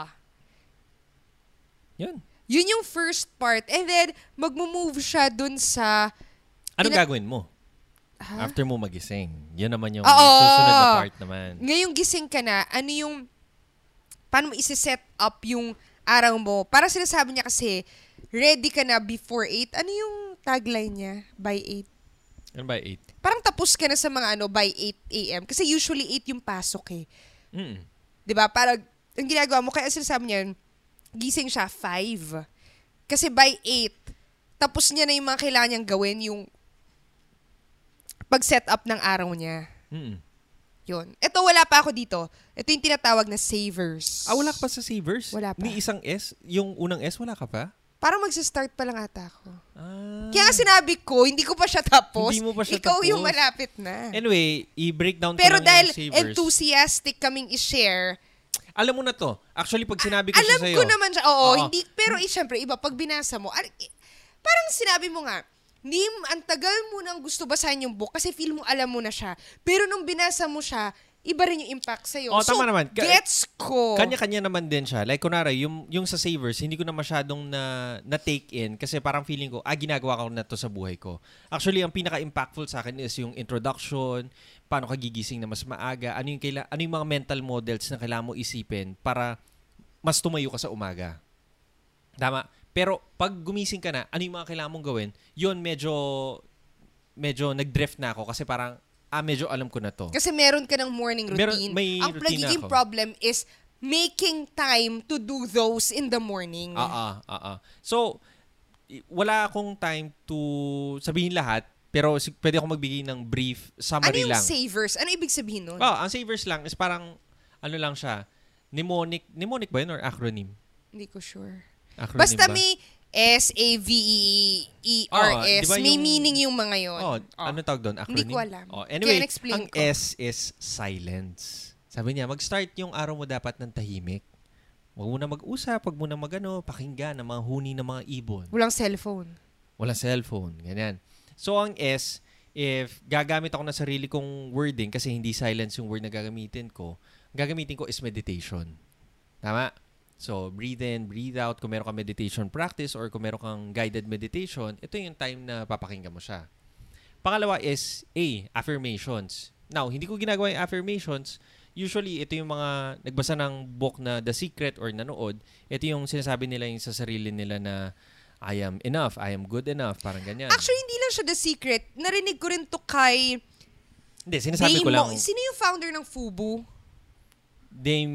Yun.
Yun yung first part. And then, magmo-move siya dun sa...
Anong
Ina-
gagawin mo?
Ha?
After mo magising. Yun naman yung
Oo.
susunod na part naman.
Ngayong gising ka na, ano yung... Paano mo isi-set up yung araw mo? Para sinasabi niya kasi, ready ka na before 8. Ano yung tagline niya? By 8.
Ano ba, 8?
Parang tapos ka na sa mga ano, by 8 a.m. Kasi usually 8 yung pasok eh.
Mm.
'Di ba? Parang ang ginagawa mo kaya sinasabi niya, gising siya 5. Kasi by 8, tapos niya na yung mga kailangan niyang gawin, yung pag-set up ng araw niya.
Mm.
Yun. Ito, wala pa ako dito. Ito yung tinatawag na savers.
Ah, wala ka pa sa savers?
Wala pa.
Ni isang S? Yung unang S, wala ka pa?
Parang magsa-start pa lang ata ako.
Ah.
Kaya nga sinabi ko, hindi ko pa siya tapos.
Hindi mo pa siya
Ikaw yung
tapos.
malapit na.
Anyway, i-breakdown ko
Pero
lang
dahil
yung savers.
enthusiastic kaming i-share,
Alam mo na to. Actually, pag sinabi ko
alam
siya sa'yo.
ko naman siya. Oo,
Oo.
hindi. Pero eh, syempre, iba, pag binasa mo, al- eh, parang sinabi mo nga, hindi, ang tagal mo nang gusto basahin yung book kasi feel mo alam mo na siya. Pero nung binasa mo siya, iba rin yung impact sa'yo.
Oo,
so,
tama naman. Ka-
gets ko.
Kanya-kanya naman din siya. Like, kunwari, yung, yung sa savers, hindi ko na masyadong na, na-take in kasi parang feeling ko, ah, ginagawa ko na to sa buhay ko. Actually, ang pinaka-impactful sa akin is yung introduction, paano ka gigising na mas maaga, ano yung, kaila, ano yung mga mental models na kailangan mo isipin para mas tumayo ka sa umaga. Tama. Pero pag gumising ka na, ano yung mga kailangan mong gawin, yun medyo, medyo nag-drift na ako kasi parang, ah, medyo alam ko na to.
Kasi meron ka ng morning
Meron-
routine.
may
ang
routine
nagiging
ako.
problem is making time to do those in the morning.
Ah, ah, ah, ah. So, wala akong time to sabihin lahat, pero si- pwede ako magbigay ng brief
ano
summary
yung
lang.
savers? Ano ibig sabihin nun?
Ah, ang savers lang is parang, ano lang siya, mnemonic, mnemonic ba yun or acronym?
Hindi ko sure.
Acronym
Basta
ba?
may S-A-V-E-E-R-S.
Oh, di ba
may
yung-
meaning yung mga yon.
Oh,
Oh.
ano tawag doon? Acronym?
Hindi ko alam.
Oh, anyway, ang
ko.
S is silence. Sabi niya, mag-start yung araw mo dapat ng tahimik. Huwag muna mag-usap, huwag muna magano, pakinggan ang mga huni ng mga ibon.
Walang cellphone.
Wala cellphone, ganyan. So, ang S, if gagamit ako ng sarili kong wording kasi hindi silence yung word na gagamitin ko, gagamitin ko is meditation. Tama? So, breathe in, breathe out. Kung meron kang meditation practice or kung meron kang guided meditation, ito yung time na papakinggan mo siya. Pangalawa is A, affirmations. Now, hindi ko ginagawa yung affirmations. Usually, ito yung mga nagbasa ng book na The Secret or nanood. Ito yung sinasabi nila yung sa sarili nila na I am enough, I am good enough, parang ganyan.
Actually, hindi lang siya the secret. Narinig ko rin to kay
hindi, sinasabi ko
Damo.
lang,
Sino yung founder ng FUBU?
Dame,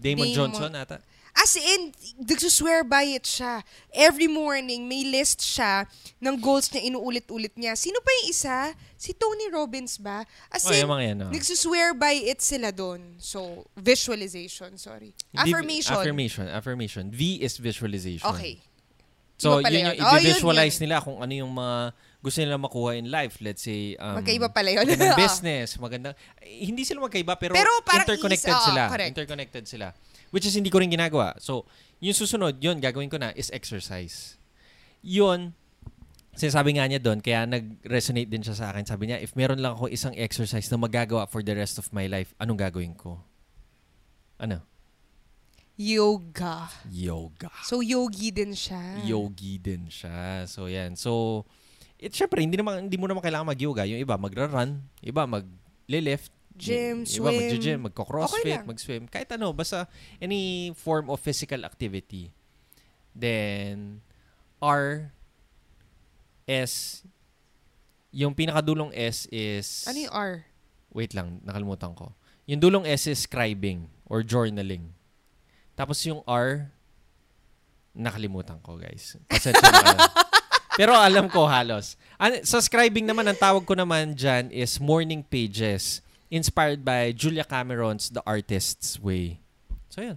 Damon
Damon.
Johnson ata.
As in, nagsuswear by it siya. Every morning, may list siya ng goals niya, inuulit-ulit niya. Sino pa yung isa? Si Tony Robbins ba? As
Oh,
in,
yung mga yan, oh.
nagsuswear by it sila doon. So, visualization, sorry. Affirmation.
Affirmation, affirmation. V is visualization.
Okay.
So, yun yung
yun. Oh, yun
i-visualize
yun.
nila kung ano yung mga gusto nila makuha in life. Let's say, um,
Magkaiba pala yun.
magandang business, magandang... eh, hindi sila magkaiba, pero,
Pero
interconnected
is- oo,
sila.
correct.
Interconnected sila. Which is hindi ko rin ginagawa. So, yung susunod, yun, gagawin ko na is exercise. Yun, sinasabi nga niya doon, kaya nag-resonate din siya sa akin. Sabi niya, if meron lang ako isang exercise na magagawa for the rest of my life, anong gagawin ko? Ano?
Yoga.
Yoga.
So, yogi din siya.
yogi din siya. So, yan. So, it, syempre, hindi, naman, hindi mo naman kailangan mag-yoga. Yung iba, magra-run. Iba, mag-lift.
Gym,
Iba,
swim.
mag-gym,
Okay
mag-crossfit,
lang.
mag-swim. Kahit ano, basta any form of physical activity. Then, R, S, yung pinakadulong S is...
Ano yung R?
Wait lang, nakalimutan ko. Yung dulong S is scribing or journaling. Tapos yung R, nakalimutan ko, guys. Pasensya na kayo. Pero alam ko halos. An- sa scribing naman, ang tawag ko naman dyan is morning pages inspired by Julia Cameron's The Artist's Way. So, yun.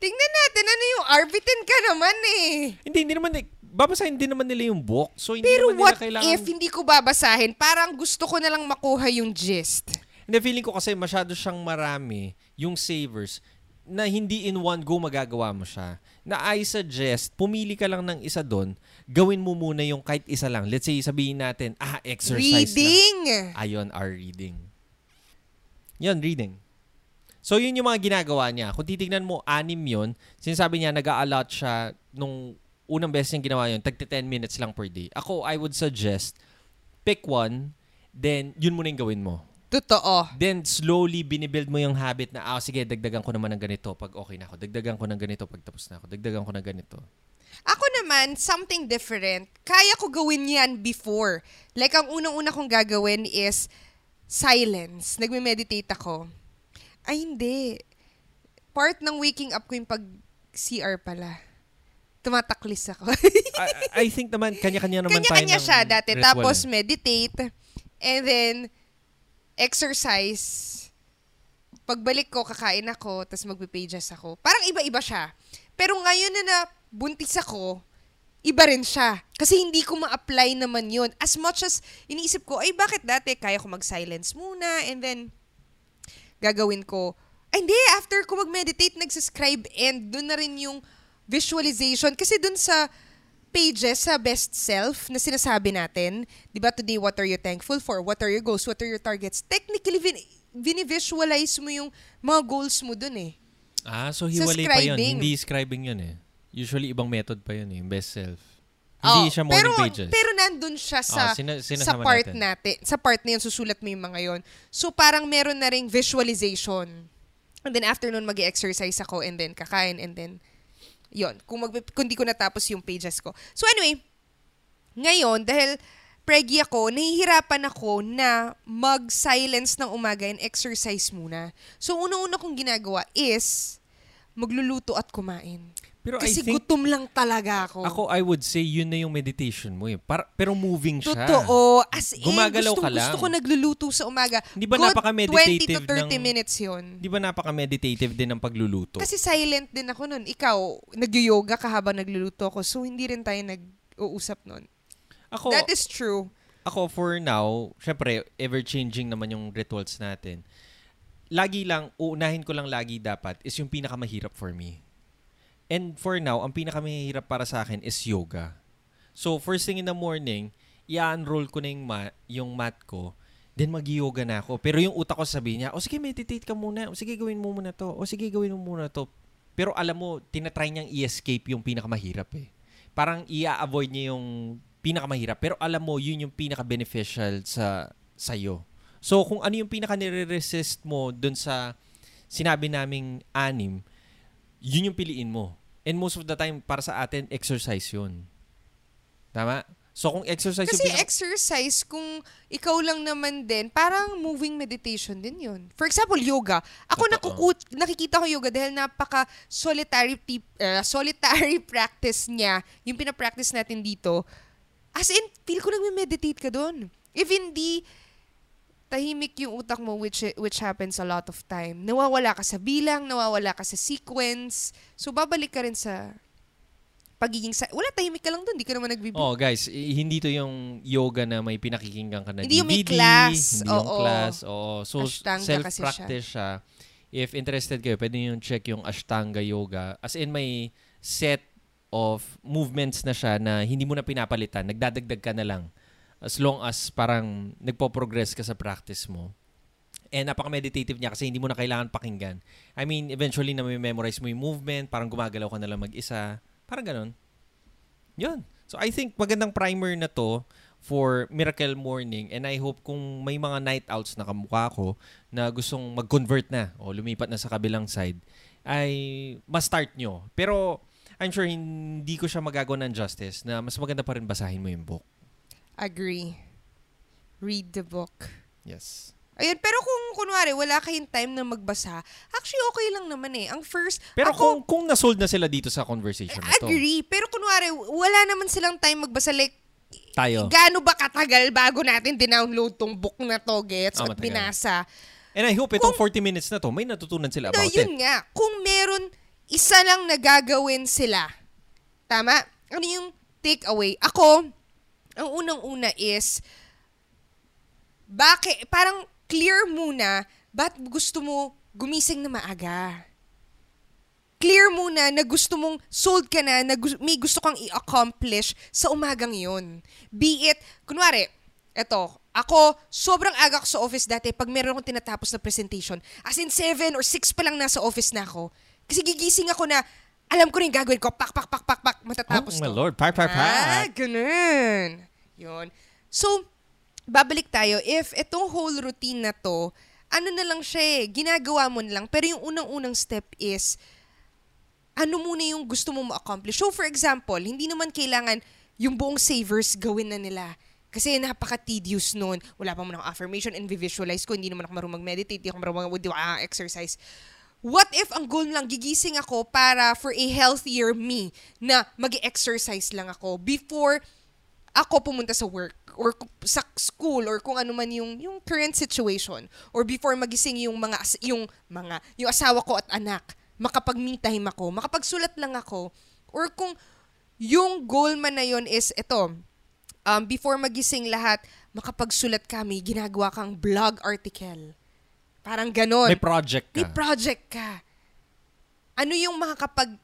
Tingnan natin, ano yung R? Bitin ka naman eh.
Hindi, hindi naman, eh, babasahin din naman nila yung book. So, hindi
Pero
naman
what
nila kailangan...
if hindi ko babasahin? Parang gusto ko na lang makuha yung gist.
Hindi, feeling ko kasi masyado siyang marami yung savers na hindi in one go magagawa mo siya. Na I suggest, pumili ka lang ng isa doon, gawin mo muna yung kahit isa lang. Let's say, sabihin natin, ah, exercise lang.
Reading.
Ayon, our reading. Yun, reading. So, yun yung mga ginagawa niya. Kung titignan mo, anim yun. Sinasabi niya, nag allot siya nung unang beses niyang ginawa yun, tagti 10 minutes lang per day. Ako, I would suggest, pick one, then yun muna yung gawin mo.
Totoo.
Then, slowly, binibuild mo yung habit na, ah, sige, dagdagan ko naman ng ganito pag okay na ako. Dagdagan ko ng ganito pag tapos na ako. Dagdagan ko ng ganito.
Ako naman, something different. Kaya ko gawin yan before. Like, ang unang-una kong gagawin is silence. Nagme-meditate ako. Ay, hindi. Part ng waking up ko yung pag-CR pala. Tumataklis ako.
I, I think naman, kanya-kanya naman tayo
Kanya-kanya siya dati.
ritual
Tapos meditate. And then, exercise. pagbalik ko, kakain ako, tapos magpipages ako. Parang iba-iba siya. Pero ngayon na na buntis ako, iba rin siya. Kasi hindi ko ma-apply naman yun. As much as iniisip ko, ay bakit dati kaya ko mag-silence muna and then gagawin ko, ay hindi, after ko mag-meditate, nagsascribe and dun na rin yung visualization. Kasi dun sa pages sa best self na sinasabi natin, di ba today, what are you thankful for? What are your goals? What are your targets? Technically, vin- vini-visualize mo yung mga goals mo dun eh.
Ah, so hiwalay pa yun. Hindi scribing yun eh. Usually, ibang method pa yun eh. Best self.
Oo,
Hindi siya morning
pero,
pages.
Pero nandun siya sa,
Ah, sina-
sa part
natin.
natin. Sa part na yun, susulat mo yung mga yon. So parang meron na ring visualization. And then after nun, mag exercise ako and then kakain and then yon Kung, mag, kung di ko natapos yung pages ko. So anyway, ngayon, dahil preggy ako, nahihirapan ako na mag-silence ng umaga and exercise muna. So una-una kong ginagawa is magluluto at kumain.
Pero
Kasi
I think,
gutom lang talaga ako.
ako I would say yun na yung meditation mo eh. Para, pero moving siya.
Totoo. As in,
Gumagalaw
gusto,
ka lang.
gusto ko nagluluto sa umaga.
Di ba
Good
napaka-meditative
20 to 30
ng-
minutes yun.
Di ba napaka-meditative din ng pagluluto?
Kasi silent din ako nun. Ikaw, nag-yoga ka habang nagluluto ako. So, hindi rin tayo nag-uusap nun.
ako,
That is true.
ako for now, syempre, ever-changing naman yung rituals natin. Lagi lang, uunahin ko lang lagi dapat is yung pinakamahirap for me. And for now, ang pinakamahirap para sa akin is yoga. So, first thing in the morning, i-unroll ko na yung, mat, yung mat ko, then mag-yoga na ako. Pero yung utak ko sabi niya, o sige, meditate ka muna. O sige, gawin mo muna to. O sige, gawin mo muna to. Pero alam mo, tinatry niyang i-escape yung pinakamahirap eh. Parang i-avoid niya yung pinakamahirap. Pero alam mo, yun yung pinaka-beneficial sa sa'yo. So, kung ano yung pinaka-nire-resist mo dun sa sinabi naming anim, yun yung piliin mo. And most of the time, para sa atin, exercise yun. Tama? So, kung exercise
Kasi
yung pinaka-
exercise, kung ikaw lang naman din, parang moving meditation din yun. For example, yoga. Ako
Totoo.
nakukut, nakikita ko yoga dahil napaka solitary tip, eh, solitary practice niya, yung pinapractice natin dito. As in, feel ko nagme-meditate ka doon. If hindi, tahimik yung utak mo which which happens a lot of time. Nawawala ka sa bilang, nawawala ka sa sequence. So babalik ka rin sa pagiging sa wala tahimik ka lang doon, di ka naman nagbibi.
Oh, guys, hindi to yung yoga na may pinakikinggan ka na
Hindi yung may
DVD,
class.
Hindi yung
Oo.
class. Oo. So,
Ashtanga kasi
self-practice siya. If interested kayo, pwede nyo check yung Ashtanga Yoga. As in, may set of movements na siya na hindi mo na pinapalitan. Nagdadagdag ka na lang. As long as parang nagpo-progress ka sa practice mo. And napaka-meditative niya kasi hindi mo na kailangan pakinggan. I mean, eventually na memorize mo yung movement, parang gumagalaw ka na lang mag-isa. Parang ganun. Yun. So I think magandang primer na to for Miracle Morning and I hope kung may mga night outs na kamukha ko na gustong mag-convert na o lumipat na sa kabilang side ay ma-start nyo. Pero I'm sure hindi ko siya magagawa ng justice na mas maganda pa rin basahin mo yung book.
Agree. Read the book.
Yes.
Ayun, pero kung kunwari wala kayong time na magbasa, actually okay lang naman eh. Ang first,
Pero
ako,
kung kung nasold na sila dito sa conversation na to,
agree. Pero kunwari, wala naman silang time magbasa. Like,
tayo.
gaano ba katagal bago natin dinownload tong book na to, gets?
Oh,
at
matagal.
binasa.
And I hope itong 40 minutes na to, may natutunan sila
No,
about
yun
it.
nga. Kung meron isa lang na gagawin sila, tama? Ano yung take away? Ako, ang unang-una is, bakit, parang clear muna, ba't gusto mo gumising na maaga? Clear muna na gusto mong sold ka na, na may gusto kang i-accomplish sa umagang yun. Be it, kunwari, eto, ako, sobrang aga ko sa office dati pag meron akong tinatapos na presentation. As in 7 or 6 pa lang nasa office na ako. Kasi gigising ako na, alam ko rin gagawin ko, pak, pak, pak, pak, pak, matatapos
oh my
to.
lord, pak, pak,
Ah,
pak.
ganun. Yun. So, babalik tayo. If itong whole routine na to, ano na lang siya eh, ginagawa mo na lang. Pero yung unang-unang step is, ano muna yung gusto mo ma-accomplish. So, for example, hindi naman kailangan yung buong savers gawin na nila. Kasi napaka-tedious nun. Wala pa mo ng affirmation and visualize ko. Hindi naman ako marunong mag-meditate. Hindi ako marunong mag-exercise. What if ang goal lang, gigising ako para for a healthier me na mag exercise lang ako before ako pumunta sa work or sa school or kung ano man yung yung current situation or before magising yung mga yung mga yung asawa ko at anak makapag-me time ako makapagsulat lang ako or kung yung goal man na yun is ito um, before magising lahat makapagsulat kami ginagawa kang blog article parang ganon
May project
may
ka.
project ka ano yung makakapag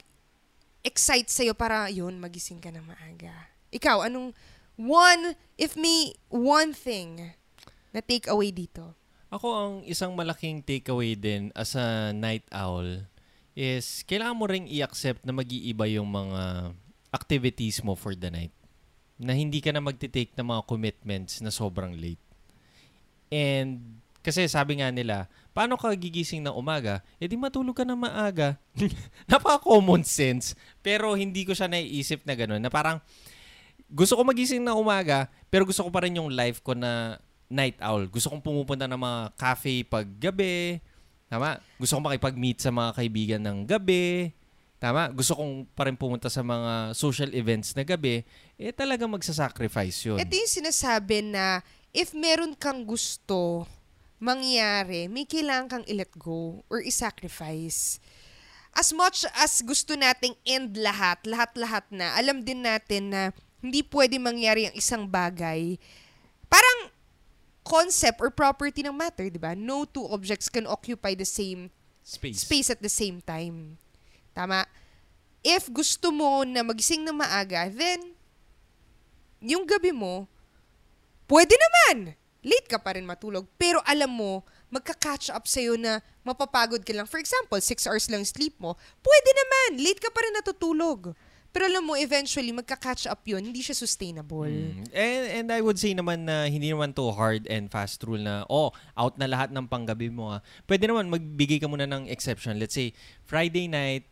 excite sa'yo para yun, magising ka ng maaga? Ikaw, anong one, if may one thing na take away dito?
Ako ang isang malaking takeaway din as a night owl is kailangan mo ring i-accept na mag-iiba yung mga activities mo for the night. Na hindi ka na magti-take ng mga commitments na sobrang late. And kasi sabi nga nila, paano ka gigising ng umaga? E di matulog ka na maaga. Napaka-common sense. Pero hindi ko siya naiisip na gano'n. Na parang gusto ko magising na umaga, pero gusto ko pa rin yung life ko na night owl. Gusto kong pumupunta ng mga cafe pag gabi. Tama? Gusto kong makipag-meet sa mga kaibigan ng gabi. Tama? Gusto kong pa rin pumunta sa mga social events na gabi. Eh talaga magsasacrifice yun.
Ito yung sinasabi na if meron kang gusto mangyari, may kailangan kang i-let go or i-sacrifice. As much as gusto nating end lahat, lahat-lahat na, alam din natin na hindi pwede mangyari ang isang bagay. Parang concept or property ng matter, di ba? No two objects can occupy the same
Space.
space at the same time. Tama? If gusto mo na magising na maaga, then yung gabi mo, pwede naman. Late ka pa rin matulog. Pero alam mo, magka-catch up sa'yo na mapapagod ka lang. For example, 6 hours lang sleep mo. Pwede naman. Late ka pa rin natutulog. Pero alam mo, eventually, magka-catch up yun. Hindi siya sustainable.
Mm. And, and I would say naman na hindi naman to hard and fast rule na, oh, out na lahat ng panggabi mo. Ah. Pwede naman magbigay ka muna ng exception. Let's say, Friday night,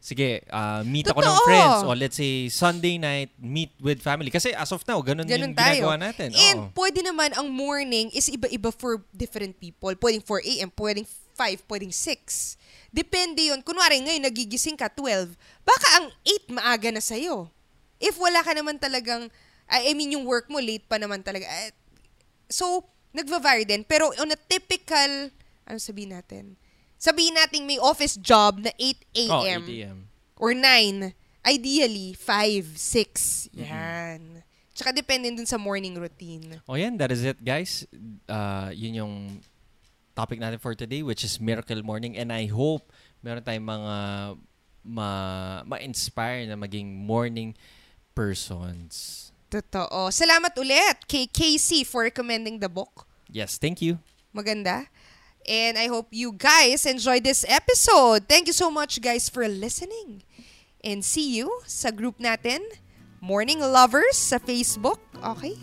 sige, ah, meet ako ng
Totoo.
friends. O let's say, Sunday night, meet with family. Kasi as of now, ganun,
Ganun
yung
tayo.
ginagawa natin.
And
Oo.
pwede naman ang morning is iba-iba for different people. Pwedeng 4 a.m., pwedeng 5, pwedeng 6. Depende yon Kunwari ngayon nagigising ka 12, baka ang 8 maaga na sa'yo. If wala ka naman talagang, I I mean yung work mo late pa naman talaga. Eh, So, nagva-vary din. Pero on a typical, ano sabihin natin? Sabihin natin may office job na 8
Oh,
a.m.
8 a.m.
or 9. Ideally, 5, 6.
Mm-hmm.
Yan. Tsaka depende dun sa morning routine.
Oh, yan. That is it, guys. Uh, yun yung topic natin for today, which is Miracle Morning. And I hope meron tayong mga ma- ma-inspire na maging morning persons.
Totoo. Salamat ulit kay Casey for recommending the book.
Yes, thank you.
Maganda. And I hope you guys enjoyed this episode. Thank you so much guys for listening. And see you sa group natin, Morning Lovers sa Facebook. Okay?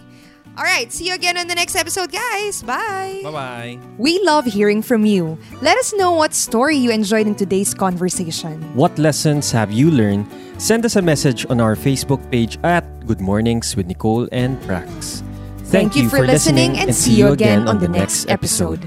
Alright, see you again on the next episode, guys. Bye!
Bye-bye.
We love hearing from you. Let us know what story you enjoyed in today's conversation.
What lessons have you learned? Send us a message on our Facebook page at Good Mornings with Nicole and Prax.
Thank you for listening and see you again on the next episode.